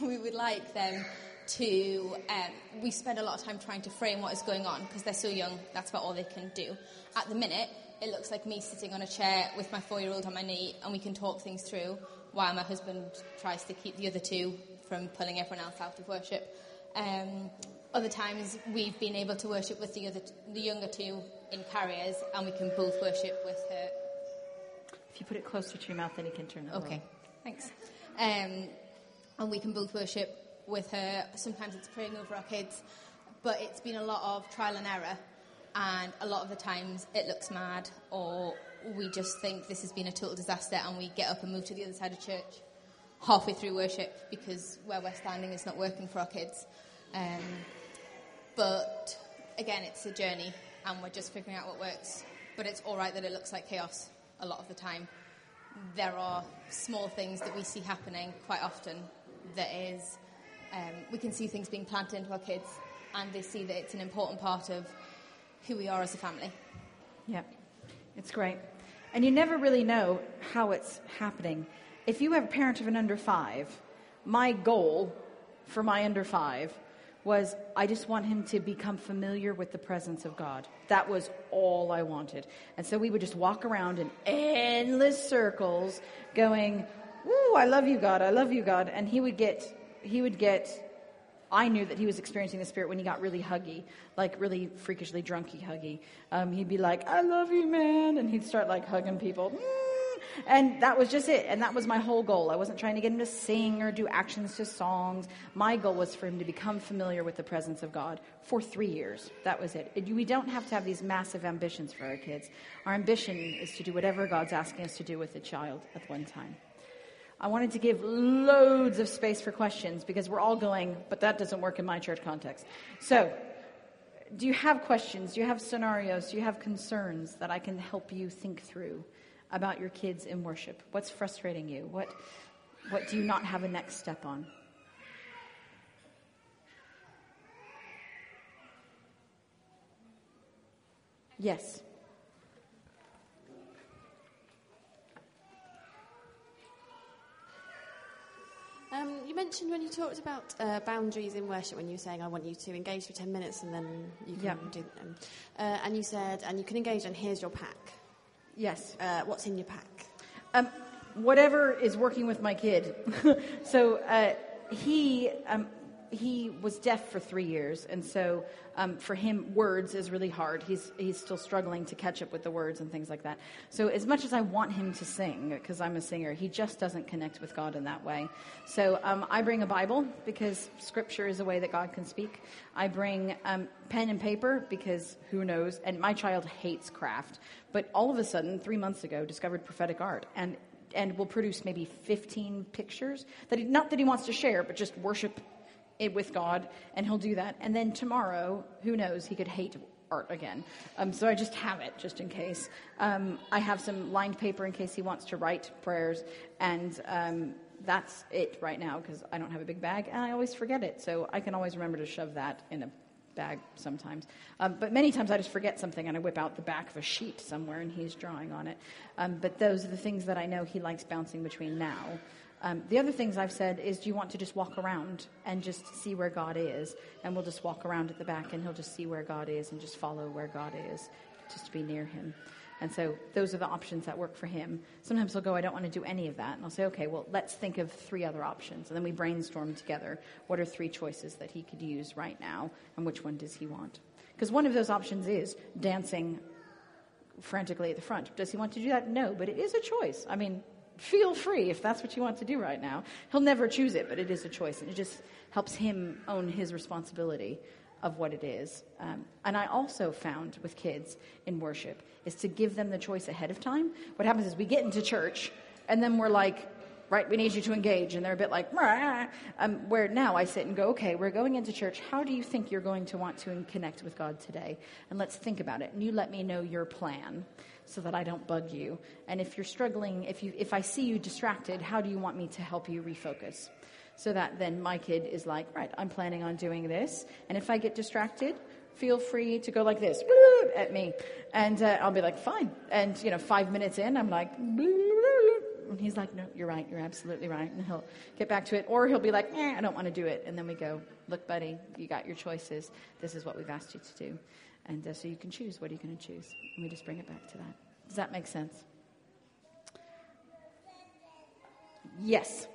we would like them to, um, we spend a lot of time trying to frame what is going on because they're so young, that's about all they can do. At the minute, it looks like me sitting on a chair with my four year old on my knee and we can talk things through while my husband tries to keep the other two from pulling everyone else out of worship. Um, Other times we've been able to worship with the other, the younger two in carriers, and we can both worship with her. If you put it closer to your mouth, then you can turn it. Okay, thanks. Um, and we can both worship with her. Sometimes it's praying over our kids, but it's been a lot of trial and error, and a lot of the times it looks mad, or we just think this has been a total disaster, and we get up and move to the other side of church halfway through worship because where we're standing is not working for our kids. Um, but again, it's a journey and we're just figuring out what works. But it's all right that it looks like chaos a lot of the time. There are small things that we see happening quite often that is, um, we can see things being planted into our kids and they see that it's an important part of who we are as a family. Yeah, it's great. And you never really know how it's happening. If you have a parent of an under five, my goal for my under five was I just want him to become familiar with the presence of God. That was all I wanted. And so we would just walk around in endless circles going, Ooh, I love you, God, I love you, God. And he would get, he would get, I knew that he was experiencing the Spirit when he got really huggy, like really freakishly drunky huggy. Um, he'd be like, I love you, man. And he'd start like hugging people. Mm and that was just it. And that was my whole goal. I wasn't trying to get him to sing or do actions to songs. My goal was for him to become familiar with the presence of God for three years. That was it. We don't have to have these massive ambitions for our kids. Our ambition is to do whatever God's asking us to do with a child at one time. I wanted to give loads of space for questions because we're all going, but that doesn't work in my church context. So, do you have questions? Do you have scenarios? Do you have concerns that I can help you think through? about your kids in worship? What's frustrating you? What, what do you not have a next step on? Yes. Um, you mentioned when you talked about uh, boundaries in worship, when you were saying, I want you to engage for 10 minutes and then you can yep. do them. Uh, and you said, and you can engage, and here's your pack. Yes. Uh, what's in your pack? Um, whatever is working with my kid. so uh, he um, he was deaf for three years, and so um, for him, words is really hard. He's he's still struggling to catch up with the words and things like that. So as much as I want him to sing, because I'm a singer, he just doesn't connect with God in that way. So um, I bring a Bible because Scripture is a way that God can speak. I bring um, pen and paper because who knows? And my child hates craft, but all of a sudden, three months ago, discovered prophetic art and and will produce maybe 15 pictures that he, not that he wants to share, but just worship it with God, and he'll do that. And then tomorrow, who knows, he could hate art again. Um, so I just have it just in case. Um, I have some lined paper in case he wants to write prayers, and um, that's it right now because I don't have a big bag and I always forget it. So I can always remember to shove that in a bag sometimes. Um, but many times I just forget something and I whip out the back of a sheet somewhere and he's drawing on it. Um, but those are the things that I know he likes bouncing between now. Um, the other things I've said is, do you want to just walk around and just see where God is? And we'll just walk around at the back and he'll just see where God is and just follow where God is, just to be near him. And so those are the options that work for him. Sometimes he'll go, I don't want to do any of that. And I'll say, okay, well, let's think of three other options. And then we brainstorm together what are three choices that he could use right now and which one does he want? Because one of those options is dancing frantically at the front. Does he want to do that? No, but it is a choice. I mean, feel free if that's what you want to do right now. He'll never choose it, but it is a choice, and it just helps him own his responsibility of what it is. Um, and I also found with kids in worship is to give them the choice ahead of time. What happens is we get into church, and then we're like, right, we need you to engage. And they're a bit like, um, where now I sit and go, okay, we're going into church. How do you think you're going to want to connect with God today? And let's think about it. And you let me know your plan so that I don't bug you. And if you're struggling, if, you, if I see you distracted, how do you want me to help you refocus? So that then my kid is like, right, I'm planning on doing this. And if I get distracted, feel free to go like this at me. And uh, I'll be like, fine. And, you know, five minutes in, I'm like, and he's like, no, you're right. You're absolutely right. And he'll get back to it. Or he'll be like, eh, I don't want to do it. And then we go, look, buddy, you got your choices. This is what we've asked you to do. And uh, so you can choose. What are you going to choose? And we just bring it back to that. Does that make sense? Yes.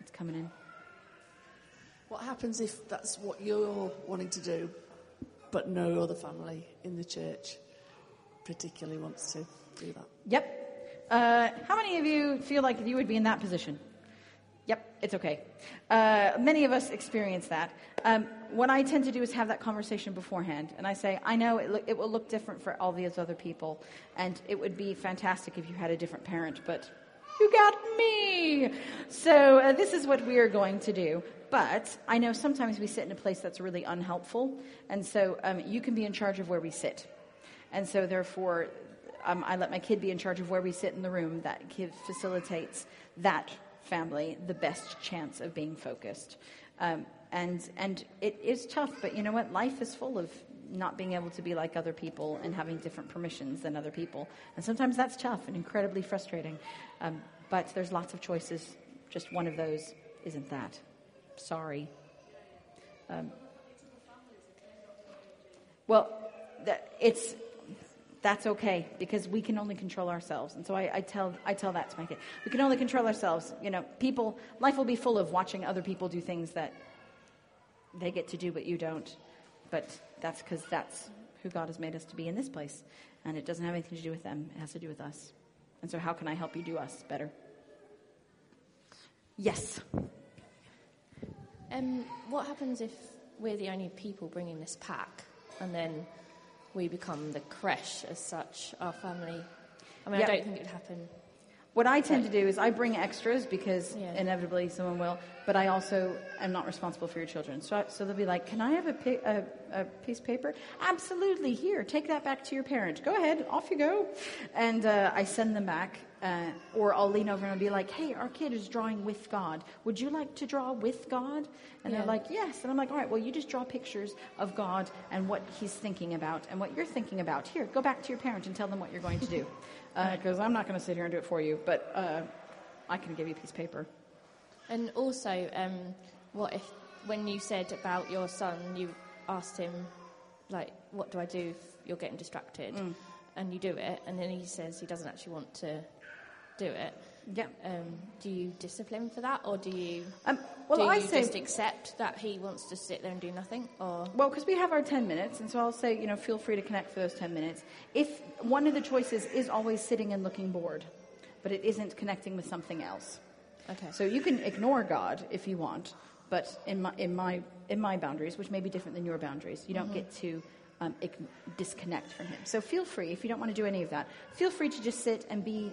It's coming in. What happens if that's what you're wanting to do, but no other family in the church particularly wants to do that? Yep. Uh, how many of you feel like you would be in that position? Yep, it's okay. Uh, many of us experience that. Um, what I tend to do is have that conversation beforehand, and I say, I know it, lo- it will look different for all these other people, and it would be fantastic if you had a different parent, but you got me. So uh, this is what we are going to do. But I know sometimes we sit in a place that's really unhelpful, and so um, you can be in charge of where we sit. And so, therefore, um, I let my kid be in charge of where we sit in the room. That kid facilitates that family the best chance of being focused. Um, and and it is tough, but you know what? Life is full of not being able to be like other people and having different permissions than other people. And sometimes that's tough and incredibly frustrating. Um, but there's lots of choices. Just one of those isn't that. Sorry. Um, well, it's that's okay because we can only control ourselves. And so I, I, tell I tell that to my kid. We can only control ourselves. You know, people life will be full of watching other people do things that they get to do but you don't. But that's because that's who God has made us to be in this place. And it doesn't have anything to do with them. It has to do with us. And so how can I help you do us better? Yes. Um, what happens if we're the only people bringing this pack and then we become the creche as such, our family? I mean, Yeah. I don't think it would happen. What I tend to do is I bring extras because Yeah. inevitably someone will, but I also am not responsible for your children. So, so they'll be like, "Can I have a, pi- a, a piece of paper?" Absolutely. Here, take that back to your parent. Go ahead, off you go. And uh, I send them back, uh, or I'll lean over and be like, "Hey, our kid is drawing with God. Would you like to draw with God?" And Yeah. they're like, "Yes." And I'm like, "All right. Well, you just draw pictures of God and what He's thinking about and what you're thinking about. Here, go back to your parent and tell them what you're going to do." Because I'm not going to sit here and do it for you, but uh, I can give you a piece of paper. And also, um, what if when you said about your son, you asked him, like, what do I do if you're getting distracted? Mm. And you do it, and then he says he doesn't actually want to do it. Yeah. Um, do you discipline for that, or do you? Um, well, do you I say- just accept that he wants to sit there and do nothing, or Well, because we have our 10 minutes, and so I'll say, you know, feel free to connect for those 10 minutes. If one of the choices is always sitting and looking bored, but it isn't connecting with something else. Okay. So you can ignore God if you want, but in my, in my, in my boundaries, which may be different than your boundaries, you don't Mhm. get to um, disconnect from Him. So feel free, if you don't want to do any of that, feel free to just sit and be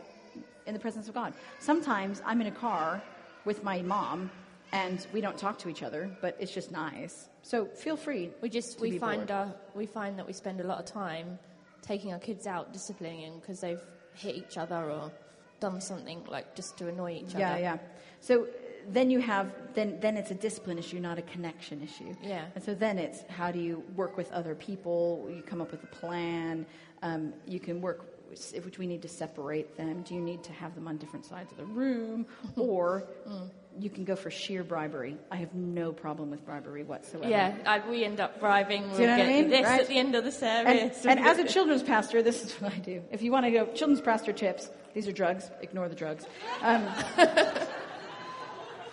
in the presence of God. Sometimes I'm in a car with my mom, and we don't talk to each other, but it's just nice. So feel free. we just we find our, we find that we spend a lot of time taking our kids out disciplining them because they've hit each other or done something like just to annoy each Yeah, other. Yeah, yeah. So then you have then then it's a discipline issue, not a connection issue. Yeah. And so then it's how do you work with other people? You come up with a plan. Um, you can work. If which we need to separate them. Do you need to have them on different sides of the room, or Mm. you can go for sheer bribery? I have no problem with bribery whatsoever. Yeah, I, we end up bribing. We'll Do you know what I mean? this Right? at the end of the And, service. and as a children's pastor, this is what I do. If you want to go children's pastor tips, these are drugs. Ignore the drugs. Um,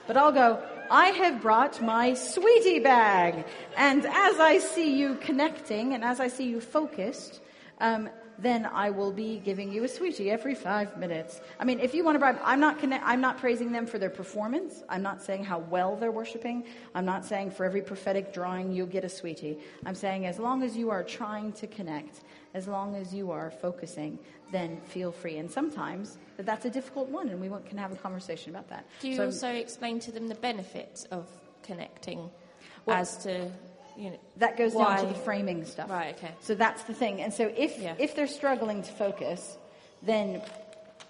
but I'll go. I have brought my sweetie bag, and as I see you connecting, and as I see you focused, um, then I will be giving you a sweetie every five minutes. I mean, if you want to bribe, I'm not connect, I'm not praising them for their performance. I'm not saying how well they're worshiping. I'm not saying for every prophetic drawing you'll get a sweetie. I'm saying as long as you are trying to connect, as long as you are focusing, then feel free. And sometimes that that's a difficult one, and we can have a conversation about that. Do you So- also explain to them the benefits of connecting Well, as to, you know, that goes why? down to the framing stuff. Right, okay. So that's the thing. And so if Yeah. if they're struggling to focus, then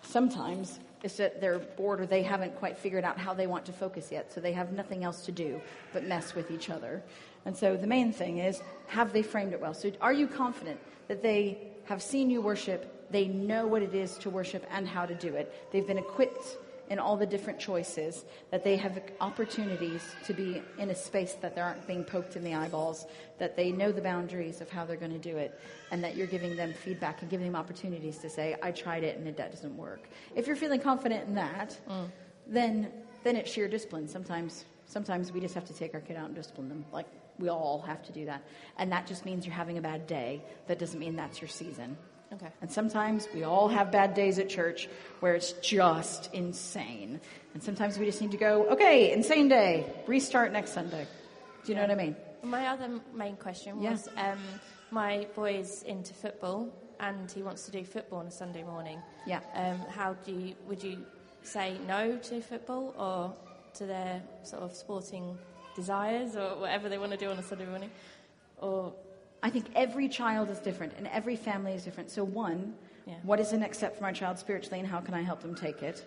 sometimes it's that they're bored or they haven't quite figured out how they want to focus yet. So they have nothing else to do but mess with each other. And so the main thing is have they framed it well? So are you confident that they have seen you worship, they know what it is to worship and how to do it. They've been equipped in all the different choices, that they have opportunities to be in a space that they aren't being poked in the eyeballs, that they know the boundaries of how they're going to do it, and that you're giving them feedback and giving them opportunities to say, I tried it and it that doesn't work. If you're feeling confident in that, mm. then then it's sheer discipline. Sometimes Sometimes we just have to take our kid out and discipline them. Like, we all have to do that. And that just means you're having a bad day. That doesn't mean that's your season. Okay. And sometimes we all have bad days at church where it's just insane. And sometimes we just need to go, okay, insane day, restart next Sunday. Do you know what I mean? My other main question Yeah. was um, my is into football and he wants to do football on a Sunday morning. Yeah. Um, how do you, would you say no to football or to their sort of sporting desires or whatever they want to do on a Sunday morning? Or I think every child is different and every family is different. So, one, Yeah. what is the next step for my child spiritually and how can I help them take it?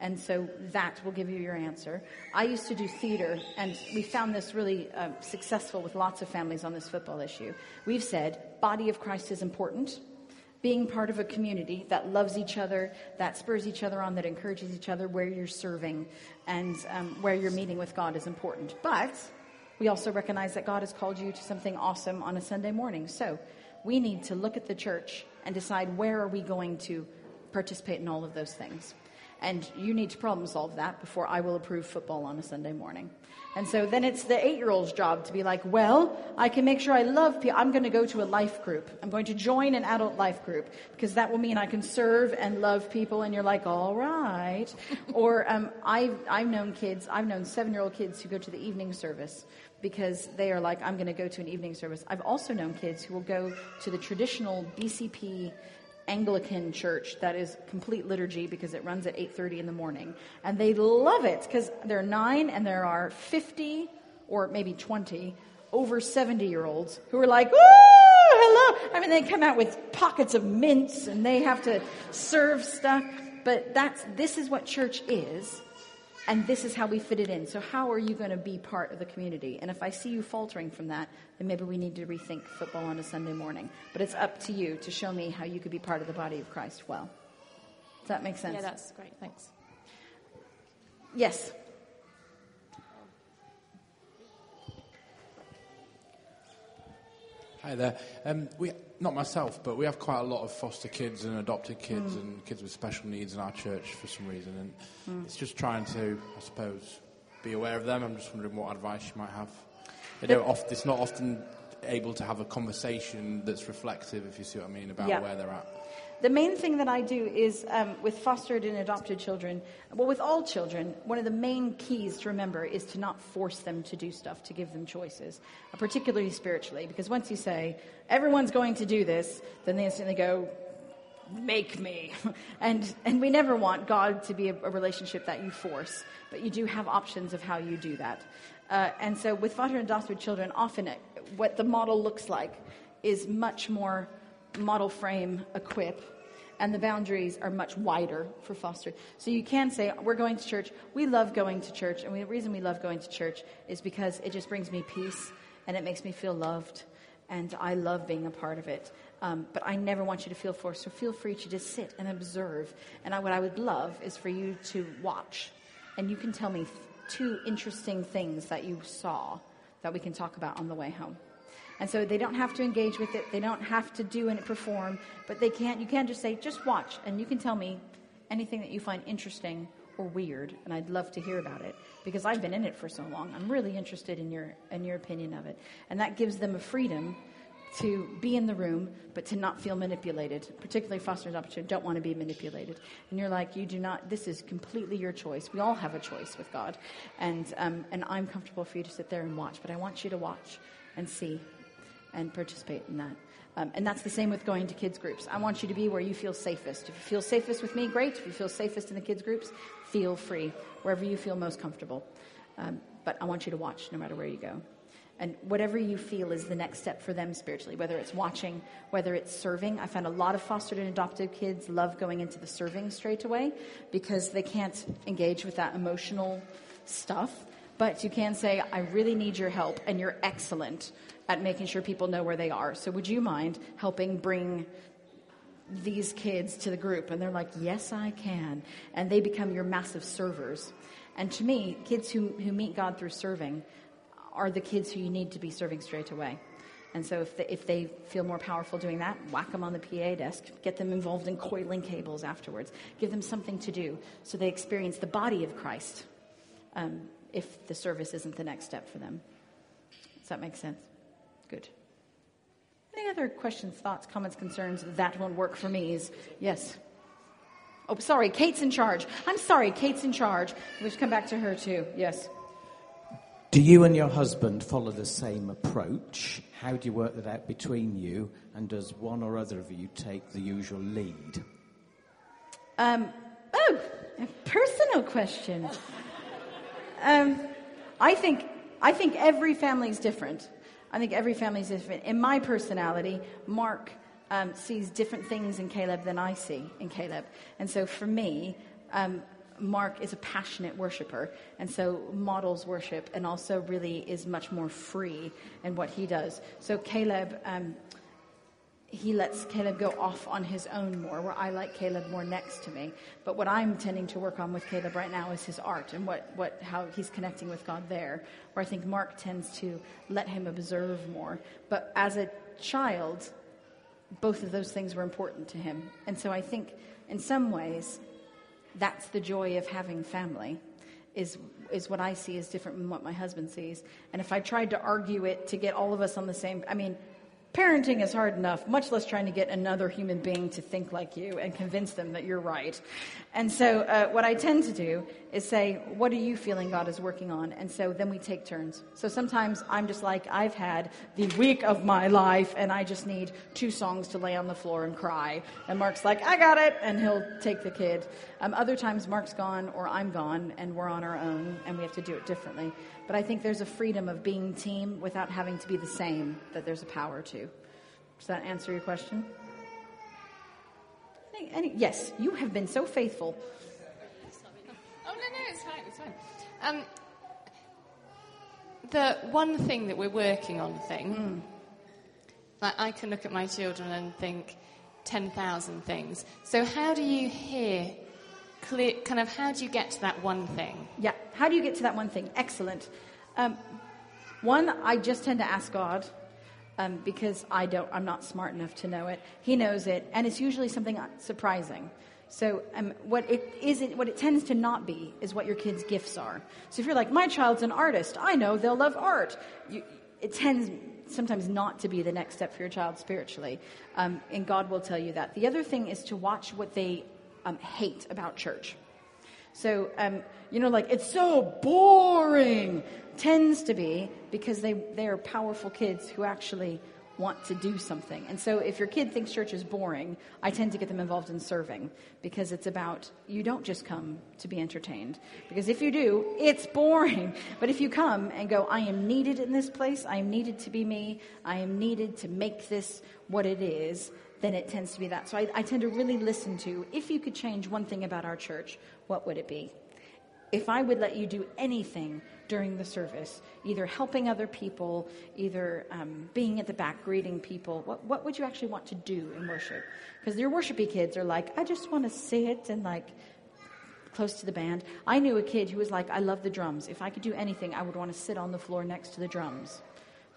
And so that will give you your answer. I used to do theater, and we found this really uh, successful with lots of families on this football issue. We've said body of Christ is important. Being part of a community that loves each other, that spurs each other on, that encourages each other where you're serving and um, where you're meeting with God is important. But we also recognize that God has called you to something awesome on a Sunday morning. So we need to look at the church and decide where are we going to participate in all of those things. And you need to problem solve that before I will approve football on a Sunday morning. And so then it's the eight year old's job to be like, well, I can make sure I love people. I'm going to go to a life group. I'm going to join an adult life group because that will mean I can serve and love people. And you're like, all right. or um, I've, I've known kids, I've known seven year old kids who go to the evening service because they are like, I'm going to go to an evening service. I've also known kids who will go to the traditional BCP Anglican church that is complete liturgy because it runs at 8:30 in the morning, and they love it because they're nine and there are 50 or maybe 20 over 70 year olds who are like, "Woo, hello!" I mean, they come out with pockets of mints and they have to serve stuff, but that's this is what church is. And this is how we fit it in. So, how are you going to be part of the community? And if I see you faltering from that, then maybe we need to rethink football on a Sunday morning. But it's up to you to show me how you could be part of the body of Christ well. Does that make sense? yeah, that's great. Thanks. Yes. Hi there. Um, we, not myself, but we have quite a lot of foster kids and adopted kids Mm. and kids with special needs in our church for some reason, and Mm. it's just trying to, I suppose, be aware of them. I'm just wondering what advice you might have. They don't oft, it's not often able to have a conversation that's reflective, if you see what I mean, about Yeah. where they're at. The main thing that I do is um, with fostered and adopted children, well, with all children, one of the main keys to remember is to not force them to do stuff, to give them choices, uh, particularly spiritually. Because once you say, everyone's going to do this, then they instantly go, make me. and, and we never want God to be a, a relationship that you force, but you do have options of how you do that. Uh, and so with fostered and adopted children, often it, what the model looks like is much more model frame equip and the boundaries are much wider for foster. So you can say, we're going to church. We love going to church. And we, the reason we love going to church is because it just brings me peace and it makes me feel loved. And I love being a part of it. Um, but I never want you to feel forced. So feel free to just sit and observe. And I, what I would love is for you to watch. And you can tell me two interesting things that you saw that we can talk about on the way home. And so they don't have to engage with it. They don't have to do and perform, but they can't, you can't just say, just watch. And you can tell me anything that you find interesting or weird. And I'd love to hear about it because I've been in it for so long. I'm really interested in your, in your opinion of it. And that gives them a freedom to be in the room, but to not feel manipulated, particularly foster adoption, don't want to be manipulated. And you're like, you do not, this is completely your choice. We all have a choice with God. And, um, and I'm comfortable for you to sit there and watch, but I want you to watch and see and participate in that. Um, and that's the same with going to kids groups. I want you to be where you feel safest. If you feel safest with me, great. If you feel safest in the kids groups, feel free wherever you feel most comfortable. Um, but I want you to watch no matter where you go. And whatever you feel is the next step for them spiritually, whether it's watching, whether it's serving. I found a lot of fostered and adopted kids love going into the serving straight away because they can't engage with that emotional stuff. But you can say, I really need your help, and you're excellent at making sure people know where they are. So would you mind helping bring these kids to the group? And they're like, yes, I can. And they become your massive servers. And to me, kids who, who meet God through serving are the kids who you need to be serving straight away. And so if they, if they feel more powerful doing that, whack them on the PA desk, get them involved in coiling cables afterwards, give them something to do so they experience the body of Christ um, if the service isn't the next step for them. Does that make sense? Good. Any other questions, thoughts, comments, concerns? That won't work for me. Is yes. Oh, sorry, Kate's in charge. I'm sorry, Kate's in charge. We should come back to her too. Yes. Do you and your husband follow the same approach? How do you work that out between you? And does one or other of you take the usual lead? Um, oh, a personal question. Um, I think I think every family is different. I think every family is different. In my personality, Mark um, sees different things in Caleb than I see in Caleb, and so for me, um, Mark is a passionate worshiper, and so models worship, and also really is much more free in what he does. So Caleb um, he lets Caleb go off on his own more, where I like Caleb more next to me. But what I'm tending to work on with Caleb right now is his art and what, what, how he's connecting with God there, where I think Mark tends to let him observe more. But as a child, both of those things were important to him. And so I think in some ways, that's the joy of having family. Is, is what I see is different than what my husband sees. And if I tried to argue it to get all of us on the same, I mean, Parenting is hard enough, much less trying to get another human being to think like you and convince them that you're right. And so, uh, what I tend to do is say, What are you feeling God is working on? And so then we take turns. So sometimes I'm just like, I've had the week of my life, and I just need two songs to lay on the floor and cry. And Mark's like, I got it. And he'll take the kid. Um, other times, Mark's gone or I'm gone, and we're on our own, and we have to do it differently. But I think there's a freedom of being team without having to be the same that there's a power to. Does that answer your question? Any, any, yes, you have been so faithful. Oh, no, no, it's fine, it's fine. Um, the one thing that we're working on thing, mm. like I can look at my children and think 10,000 things. So, how do you hear clear, kind of, how do you get to that one thing? Yeah, how do you get to that one thing? Excellent. Um, one, I just tend to ask God um, because I don't, I'm not smart enough to know it. He knows it, and it's usually something surprising. So um, what it is, it, what it tends to not be is what your kids' gifts are. So if you're like, my child's an artist, I know they'll love art. You, it tends sometimes not to be the next step for your child spiritually, um, and God will tell you that. The other thing is to watch what they um, hate about church. So, um, you know, like, it's so boring, tends to be because they, they are powerful kids who actually want to do something. And so if your kid thinks church is boring, I tend to get them involved in serving because it's about you don't just come to be entertained. Because if you do, it's boring. But if you come and go, I am needed in this place, I am needed to be me, I am needed to make this what it is, then it tends to be that. So I, I tend to really listen to if you could change one thing about our church, what would it be? If I would let you do anything during the service, either helping other people, either um, being at the back greeting people, what, what would you actually want to do in worship? Because your worshipy kids are like, I just want to sit and like close to the band. I knew a kid who was like, I love the drums. If I could do anything, I would want to sit on the floor next to the drums.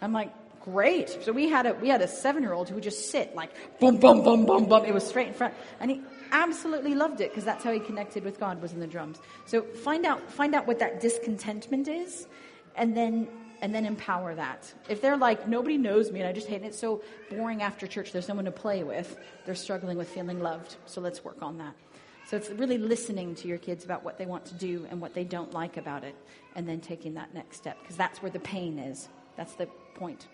I'm like, great. So we had a we had a seven year old who would just sit like boom, boom, boom, boom, boom. It was straight in front, and he absolutely loved it because that's how he connected with God was in the drums. So find out find out what that discontentment is, and then and then empower that. If they're like nobody knows me and I just hate it, it's so boring after church. There's no one to play with. They're struggling with feeling loved. So let's work on that. So it's really listening to your kids about what they want to do and what they don't like about it, and then taking that next step because that's where the pain is. That's the point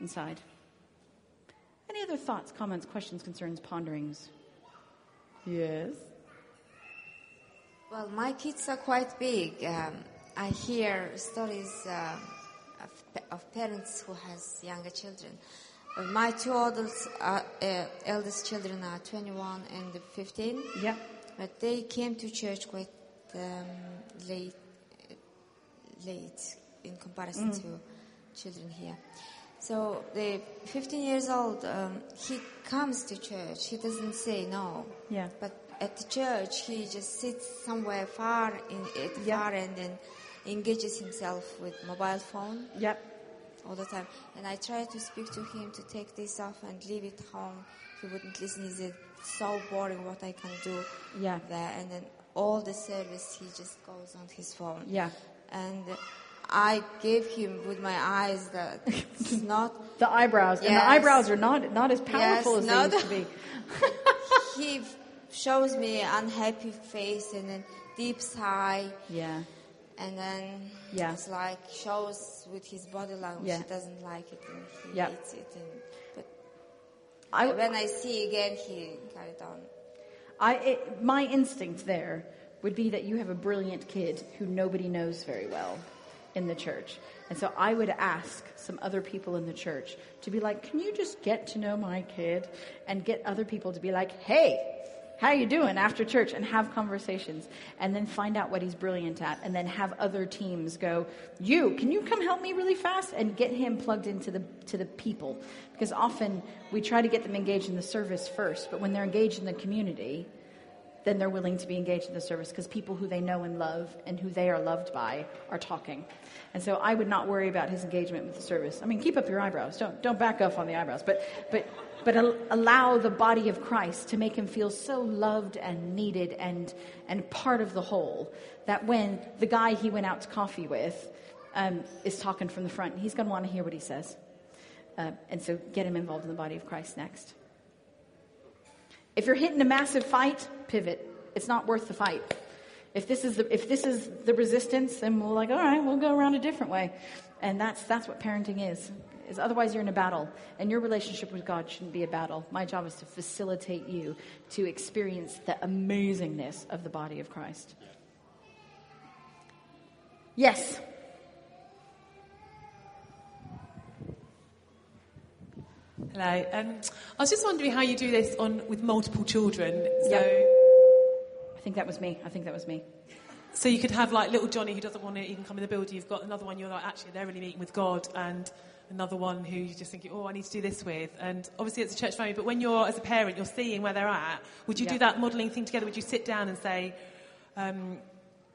inside. Any other thoughts, comments, questions, concerns, ponderings? Yes. Well, my kids are quite big. Um, I hear stories uh, of, of, parents who has younger children. Uh, my two adults, are, uh, eldest children are 21 and 15. Yeah. But they came to church quite um, late, late in comparison mm. to children here. So the 15 years old, um, he comes to church. He doesn't say no. Yeah. But at the church, he just sits somewhere far in at the far end and engages himself with mobile phone. Yep. All the time. And I try to speak to him to take this off and leave it home. He wouldn't listen. He said, so boring what I can do yeah. there. And then all the service, he just goes on his phone. Yeah. and I gave him with my eyes that it's not the eyebrows, and the eyebrows are not not as powerful Yes, as no, they used to be. he shows me unhappy face and then deep sigh. Yeah. And then Yeah. it's like shows with his body language Yeah. he doesn't like it and he Yeah. hates it. And, but I- when I see again, he carried on. I, it, my instinct there would be that you have a brilliant kid who nobody knows very well in the church. And so I would ask some other people in the church to be like, can you just get to know my kid? And get other people to be like, hey, how you doing after church? And have conversations. And then find out what he's brilliant at. And then have other teams go you can you come help me really fast? And get him plugged into the to the people. Because often we try to get them engaged in the service first. But when they're engaged in the community then they're willing to be engaged in the service because people who they know and love and who they are loved by are talking. And so I would not worry about his engagement with the service. I mean, keep up your eyebrows. Don't don't back off on the eyebrows, but but but al- allow the body of Christ to make him feel so loved and needed and and part of the whole that when the guy he went out to coffee with um, is talking from the front, he's going to want to hear what he says. Uh, and so get him involved in the body of Christ next. If you're hitting a massive fight, pivot. It's not worth the fight. If this is the, if this is the resistance, then we're like, all right, we'll go around a different way. And that's, that's what parenting is. Is otherwise you're in a battle. And your relationship with God shouldn't be a battle. My job is to facilitate you to experience the amazingness of the body of Christ. Yes. Hello. Um, I was just wondering how you do this on with multiple children. So, I think that was me. I think that was me. so you could have like little Johnny who doesn't want to even come in the building. You've got another one. You're like, actually, they're really meeting with God, and another one who you just think, oh, I need to do this with. And obviously, it's a church family. But when you're as a parent, you're seeing where they're at. Would you Yeah. do that modelling thing together? Would you sit down and say? Um,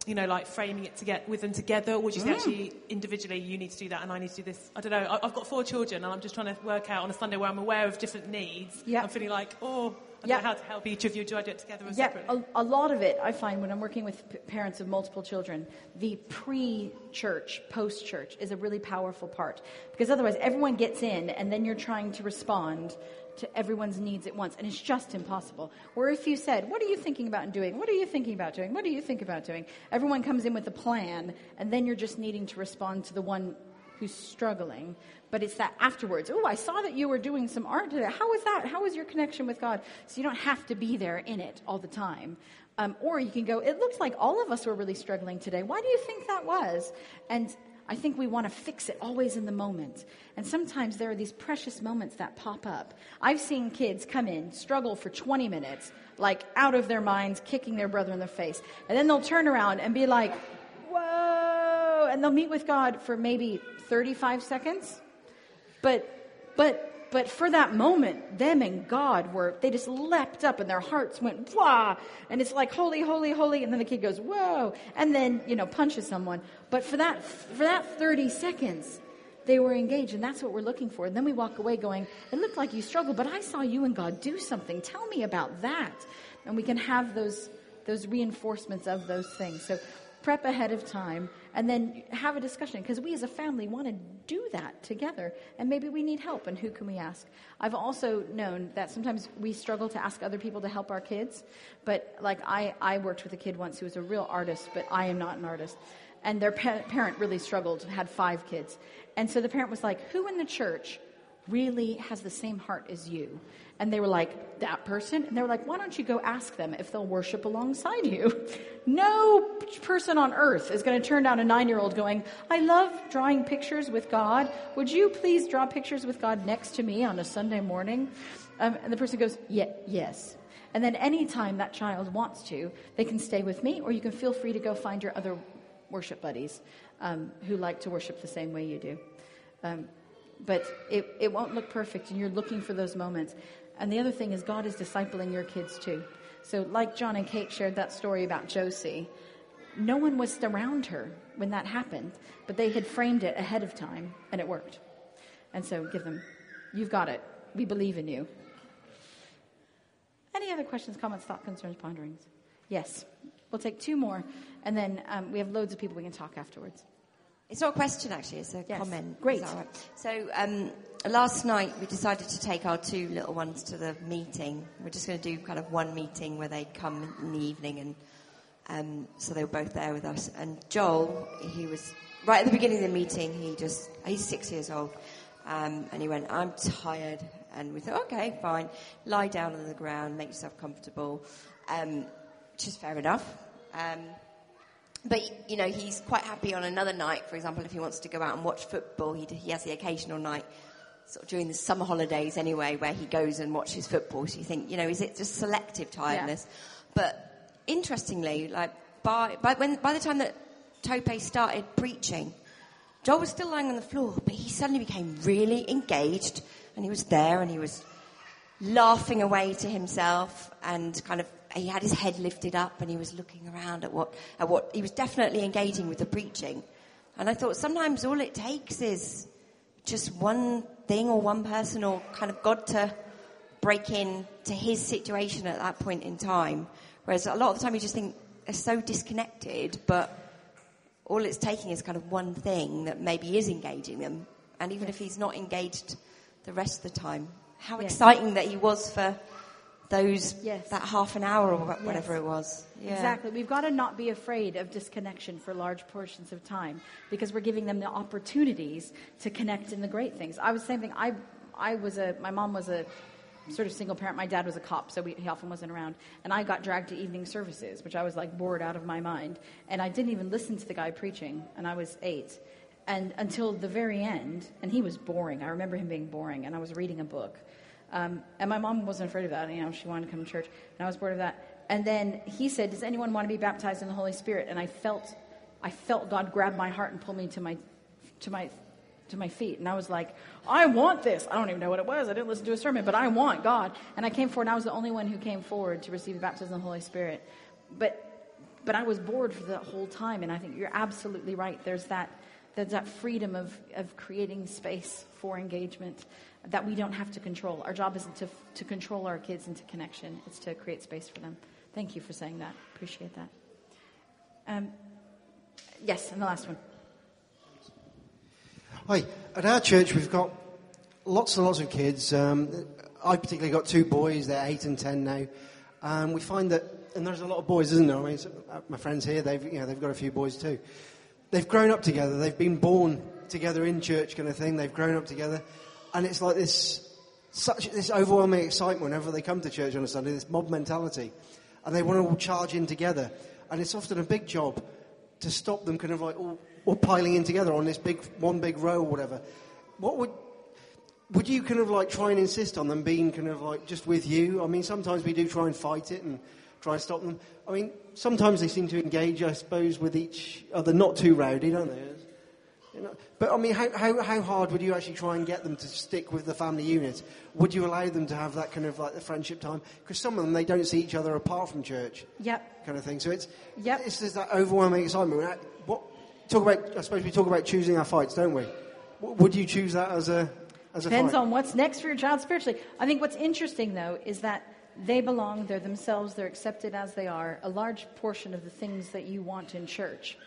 you know, like framing it to get with them together, or would you say Mm. actually individually you need to do that and I need to do this? I don't know. I- I've got four children and I'm just trying to work out on a Sunday where I'm aware of different needs. Yeah. I'm feeling like, oh, I don't Yeah. know how to help each of you. Do I do it together or Yeah, separately? a, a lot of it I find when I'm working with p- parents of multiple children, the pre-church, post-church is a really powerful part because otherwise everyone gets in and then you're trying to respond to everyone's needs at once and it's just impossible. Where if you said, "What are you thinking about and doing? What are you thinking about doing? What do you think about doing?" Everyone comes in with a plan and then you're just needing to respond to the one who's struggling. But it's that afterwards. Oh, I saw that you were doing some art today. How was that? How was your connection with God? So you don't have to be there in it all the time. Um, or you can go, it looks like all of us were really struggling today. Why do you think that was? And I think we want to fix it always in the moment. And sometimes there are these precious moments that pop up. I've seen kids come in, struggle for 20 minutes, like out of their minds, kicking their brother in the face. And then they'll turn around and be like, whoa, and they'll meet with God for maybe 35 seconds. But, but, but for that moment, them and God were, they just leapt up and their hearts went, wah, and it's like, holy, holy, holy, and then the kid goes, whoa, and then, you know, punches someone. But for that, for that 30 seconds, they were engaged, and that's what we're looking for. And then we walk away going, it looked like you struggled, but I saw you and God do something. Tell me about that. And we can have those, those reinforcements of those things. So prep ahead of time and then have a discussion because we as a family want to do that together and maybe we need help and who can we ask? I've also known that sometimes we struggle to ask other people to help our kids but like i, I worked with a kid once who was a real artist but i am not an artist. And their pa- parent really struggled had five kids. And so the parent was like who in the church really has the same heart as you and they were like, that person? And they were like, why don't you go ask them if they'll worship alongside you? No person on earth is going to turn down a nine year old going, I love drawing pictures with God. Would you please draw pictures with God next to me on a Sunday morning? Um, and the person goes, yeah, yes. And then anytime that child wants to, they can stay with me, or you can feel free to go find your other worship buddies um, who like to worship the same way you do. Um, but it, it won't look perfect, and you're looking for those moments. And the other thing is, God is discipling your kids too. So, like John and Kate shared that story about Josie, no one was around her when that happened, but they had framed it ahead of time, and it worked. And so, give them, you've got it. We believe in you. Any other questions, comments, thoughts, concerns, ponderings? Yes. We'll take two more, and then um, we have loads of people we can talk afterwards. It's not a question, actually. It's a Yes. comment. Great. Is that all right? So um, last night we decided to take our two little ones to the meeting. We're just going to do kind of one meeting where they'd come in the evening, and um, so they were both there with us. And Joel, he was right at the beginning of the meeting. He just he's six years old, um, and he went, "I'm tired." And we thought, "Okay, fine. Lie down on the ground, make yourself comfortable," um, which is fair enough. But you know, he's quite happy on another night. For example, if he wants to go out and watch football, he, he has the occasional night, sort of during the summer holidays anyway, where he goes and watches football. So you think, you know, is it just selective tiredness? But interestingly, like by by when by the time that Tope started preaching, Joel was still lying on the floor, but he suddenly became really engaged, and he was there, and he was laughing away to himself and kind of he had his head lifted up and he was looking around at what at what he was definitely engaging with the preaching. And i thought sometimes all it takes is just one thing or one person or kind of god to break in to his situation at that point in time. Whereas a lot of the time you just think they're so disconnected but all it's taking is kind of one thing that maybe is engaging them. And even if he's not engaged the rest of the time how Yes. exciting that he was for those Yes. that half an hour or whatever Yes. it was. Yeah. Exactly. We've got to not be afraid of disconnection for large portions of time because we're giving them the opportunities to connect in the great things. I was saying, thing. I, I was a, my mom was a sort of single parent. My dad was a cop, so we, he often wasn't around. And I got dragged to evening services, which I was like bored out of my mind. And I didn't even listen to the guy preaching, and I was eight. And until the very end, and he was boring. I remember him being boring, and I was reading a book. Um, and my mom wasn't afraid of that. You know, she wanted to come to church, and I was bored of that. And then he said, "Does anyone want to be baptized in the Holy Spirit?" And I felt, I felt God grab my heart and pull me to my, to my, to my feet. And I was like, "I want this." I don't even know what it was. I didn't listen to a sermon, but I want God. And I came forward. and I was the only one who came forward to receive the baptism of the Holy Spirit. But, but I was bored for the whole time. And I think you're absolutely right. There's that, there's that freedom of of creating space for engagement that we don't have to control. Our job isn't to, to control our kids into connection, it's to create space for them. Thank you for saying that. Appreciate that. Um, yes, and the last one. Hi, at our church we've got lots and lots of kids. Um, I particularly got two boys, they're eight and ten now. Um, we find that, and there's a lot of boys, isn't there? I mean, uh, my friends here, they've, you know, they've got a few boys too. They've grown up together, they've been born together in church kind of thing, they've grown up together. And it's like this, such this overwhelming excitement whenever they come to church on a Sunday, this mob mentality. And they want to all charge in together. And it's often a big job to stop them kind of like all, all piling in together on this big, one big row or whatever. What would, would you kind of like try and insist on them being kind of like just with you? I mean, sometimes we do try and fight it and try and stop them. I mean, sometimes they seem to engage, I suppose, with each other, not too rowdy, don't they? You know, but I mean, how, how, how hard would you actually try and get them to stick with the family unit? Would you allow them to have that kind of like the friendship time? Because some of them, they don't see each other apart from church. Yep. Kind of thing. So it's, yep. it's just that overwhelming excitement. I- What, talk about, I suppose we talk about choosing our fights, don't we? Would you choose that as a, as a Depends fight? on what's next for your child spiritually. I think what's interesting, though, is that they belong, they're themselves, they're accepted as they are. A large portion of the things that you want in church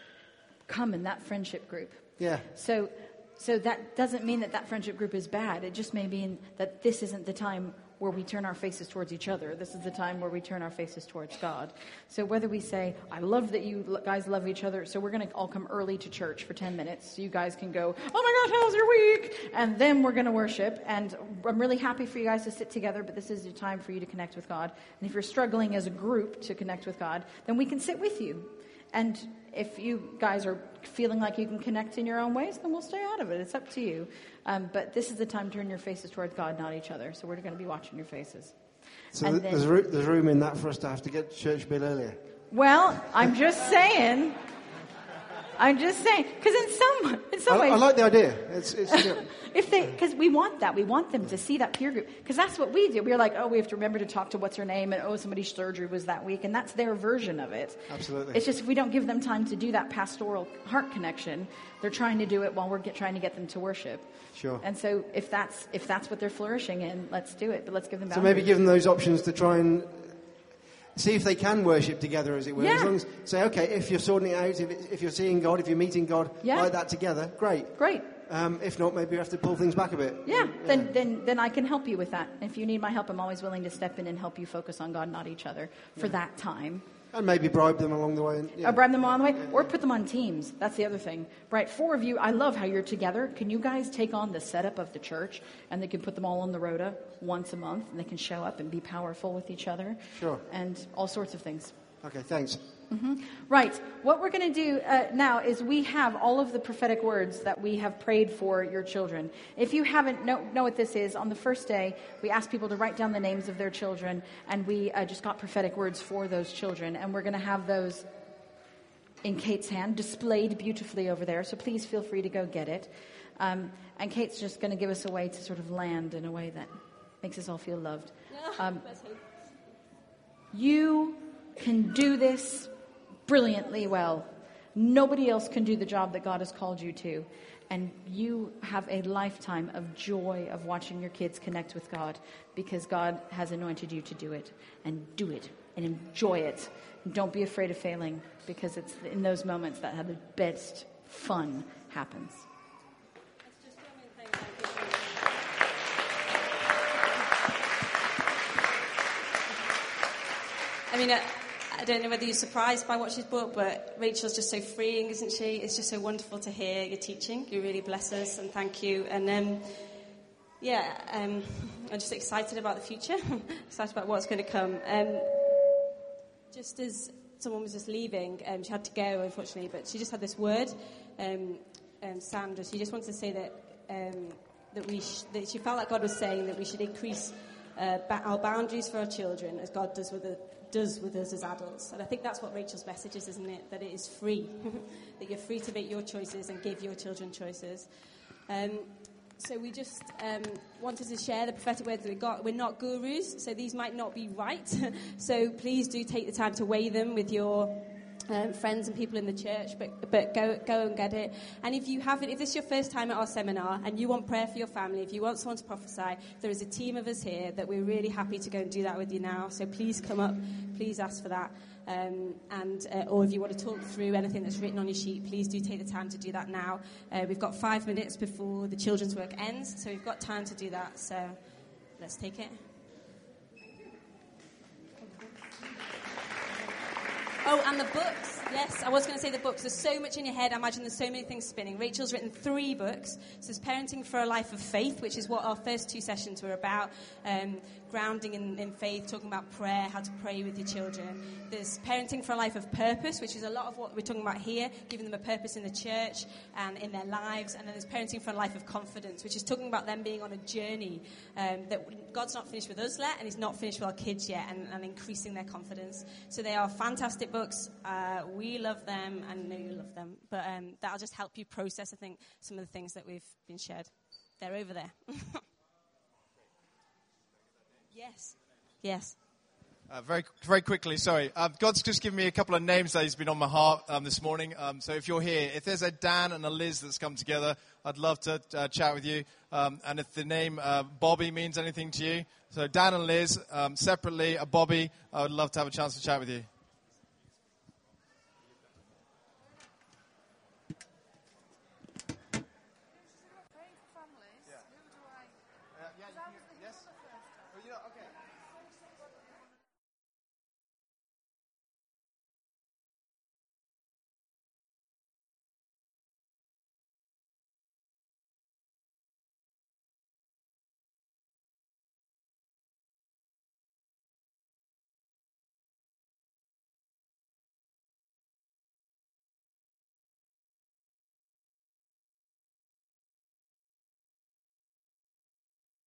come in that friendship group. Yeah. So, so that doesn't mean that that friendship group is bad. It just may mean that this isn't the time where we turn our faces towards each other. This is the time where we turn our faces towards God. So whether we say, I love that you guys love each other, so we're going to all come early to church for 10 minutes so you guys can go, oh my gosh, how's your week? And then we're going to worship. And I'm really happy for you guys to sit together, but this is the time for you to connect with God. And if you're struggling as a group to connect with God, then we can sit with you. And if you guys are feeling like you can connect in your own ways, then we'll stay out of it. It's up to you. Um, but this is the time to turn your faces towards God, not each other. So we're going to be watching your faces. So And th- there's, then- roo- there's room in that for us to have to get to church a bit earlier. Well, I'm just saying. I'm just saying because in some in some I, ways, I like the idea. It's, it's, if they because we want that we want them to see that peer group because that's what we do. We're like, oh, we have to remember to talk to what's her name and oh, somebody's surgery was that week, and that's their version of it. Absolutely. It's just if we don't give them time to do that pastoral heart connection, they're trying to do it while we're get, trying to get them to worship. Sure. And so if that's if that's what they're flourishing in, let's do it. But let's give them so maybe give them those options to try and. See if they can worship together, as it were. Yeah. As long as say, okay, if you're sorting it out, if, it, if you're seeing God, if you're meeting God Yeah. like that together, great. Great. Um, if not, maybe you have to pull things back a bit. Yeah, then, then, then I can help you with that. If you need my help, I'm always willing to step in and help you focus on God, not each other, for that time. And maybe bribe them along the way. And, yeah. Or bribe them on the way, or put them on teams. That's the other thing. Right, four of you, I love how you're together. Can you guys take on the setup of the church and they can put them all on the rota once a month and they can show up and be powerful with each other? Sure. And all sorts of things. Okay, thanks. Hmm Right. What we're going to do uh, now is we have all of the prophetic words that we have prayed for your children. If you haven't know, know what this is, on the first day we asked people to write down the names of their children, and we uh, just got prophetic words for those children, and we're going to have those in Kate's hand, displayed beautifully over there. So please feel free to go get it. Um, and Kate's just going to give us a way to sort of land in a way that makes us all feel loved. Um, you can do this brilliantly well. Nobody else can do the job that God has called you to. And you have a lifetime of joy of watching your kids connect with God because God has anointed you to do it. And do it and enjoy it. And don't be afraid of failing because it's in those moments that the best fun happens. I mean, I, I don't know whether you're surprised by what she's brought, but Rachel's just so freeing, isn't she? It's just so wonderful to hear your teaching. You really bless us, and thank you. And um, yeah, um, I'm just excited about the future, excited about what's going to come. Um, just as someone was just leaving, um, she had to go, unfortunately, but she just had this word, um, Sandra. She just wanted to say that um, that we sh- that she felt like God was saying that we should increase uh, ba- our boundaries for our children as God does with the, does with us as adults. And I think that's what Rachel's message is, isn't it? That it is free, that you're free to make your choices and give your children choices. Um, so we just um, wanted to share the prophetic words that we got. We're not gurus, so these might not be right. so please do take the time to weigh them with your um, friends and people in the church, but, but go, go and get it. And if you haven't, if this is your first time at our seminar and you want prayer for your family, if you want someone to prophesy, there is a team of us here that we're really happy to go and do that with you now. So please come up, please ask for that. Um, and uh, or if you want to talk through anything that's written on your sheet, please do take the time to do that now. Uh, we've got five minutes before the children's work ends, so we've got time to do that. So let's take it. Oh, and the books. Yes, I was going to say the books. There's so much in your head. I imagine there's so many things spinning. Rachel's written three books. So there's Parenting for a Life of Faith, which is what our first two sessions were about. Um, grounding in, in faith, talking about prayer, how to pray with your children. There's Parenting for a Life of Purpose, which is a lot of what we're talking about here, giving them a purpose in the church and in their lives. And then there's Parenting for a Life of Confidence, which is talking about them being on a journey um, that God's not finished with us yet, and He's not finished with our kids yet, and, and increasing their confidence. So they are fantastic books. Uh, we love them, and know you love them. But um, that'll just help you process, I think, some of the things that we've been shared. They're over there. yes. Yes. Uh, very, very quickly, sorry. Uh, God's just given me a couple of names that He's been on my heart um, this morning. Um, so if you're here, if there's a Dan and a Liz that's come together, I'd love to uh, chat with you. Um, and if the name uh, Bobby means anything to you, so Dan and Liz um, separately, a Bobby, I would love to have a chance to chat with you.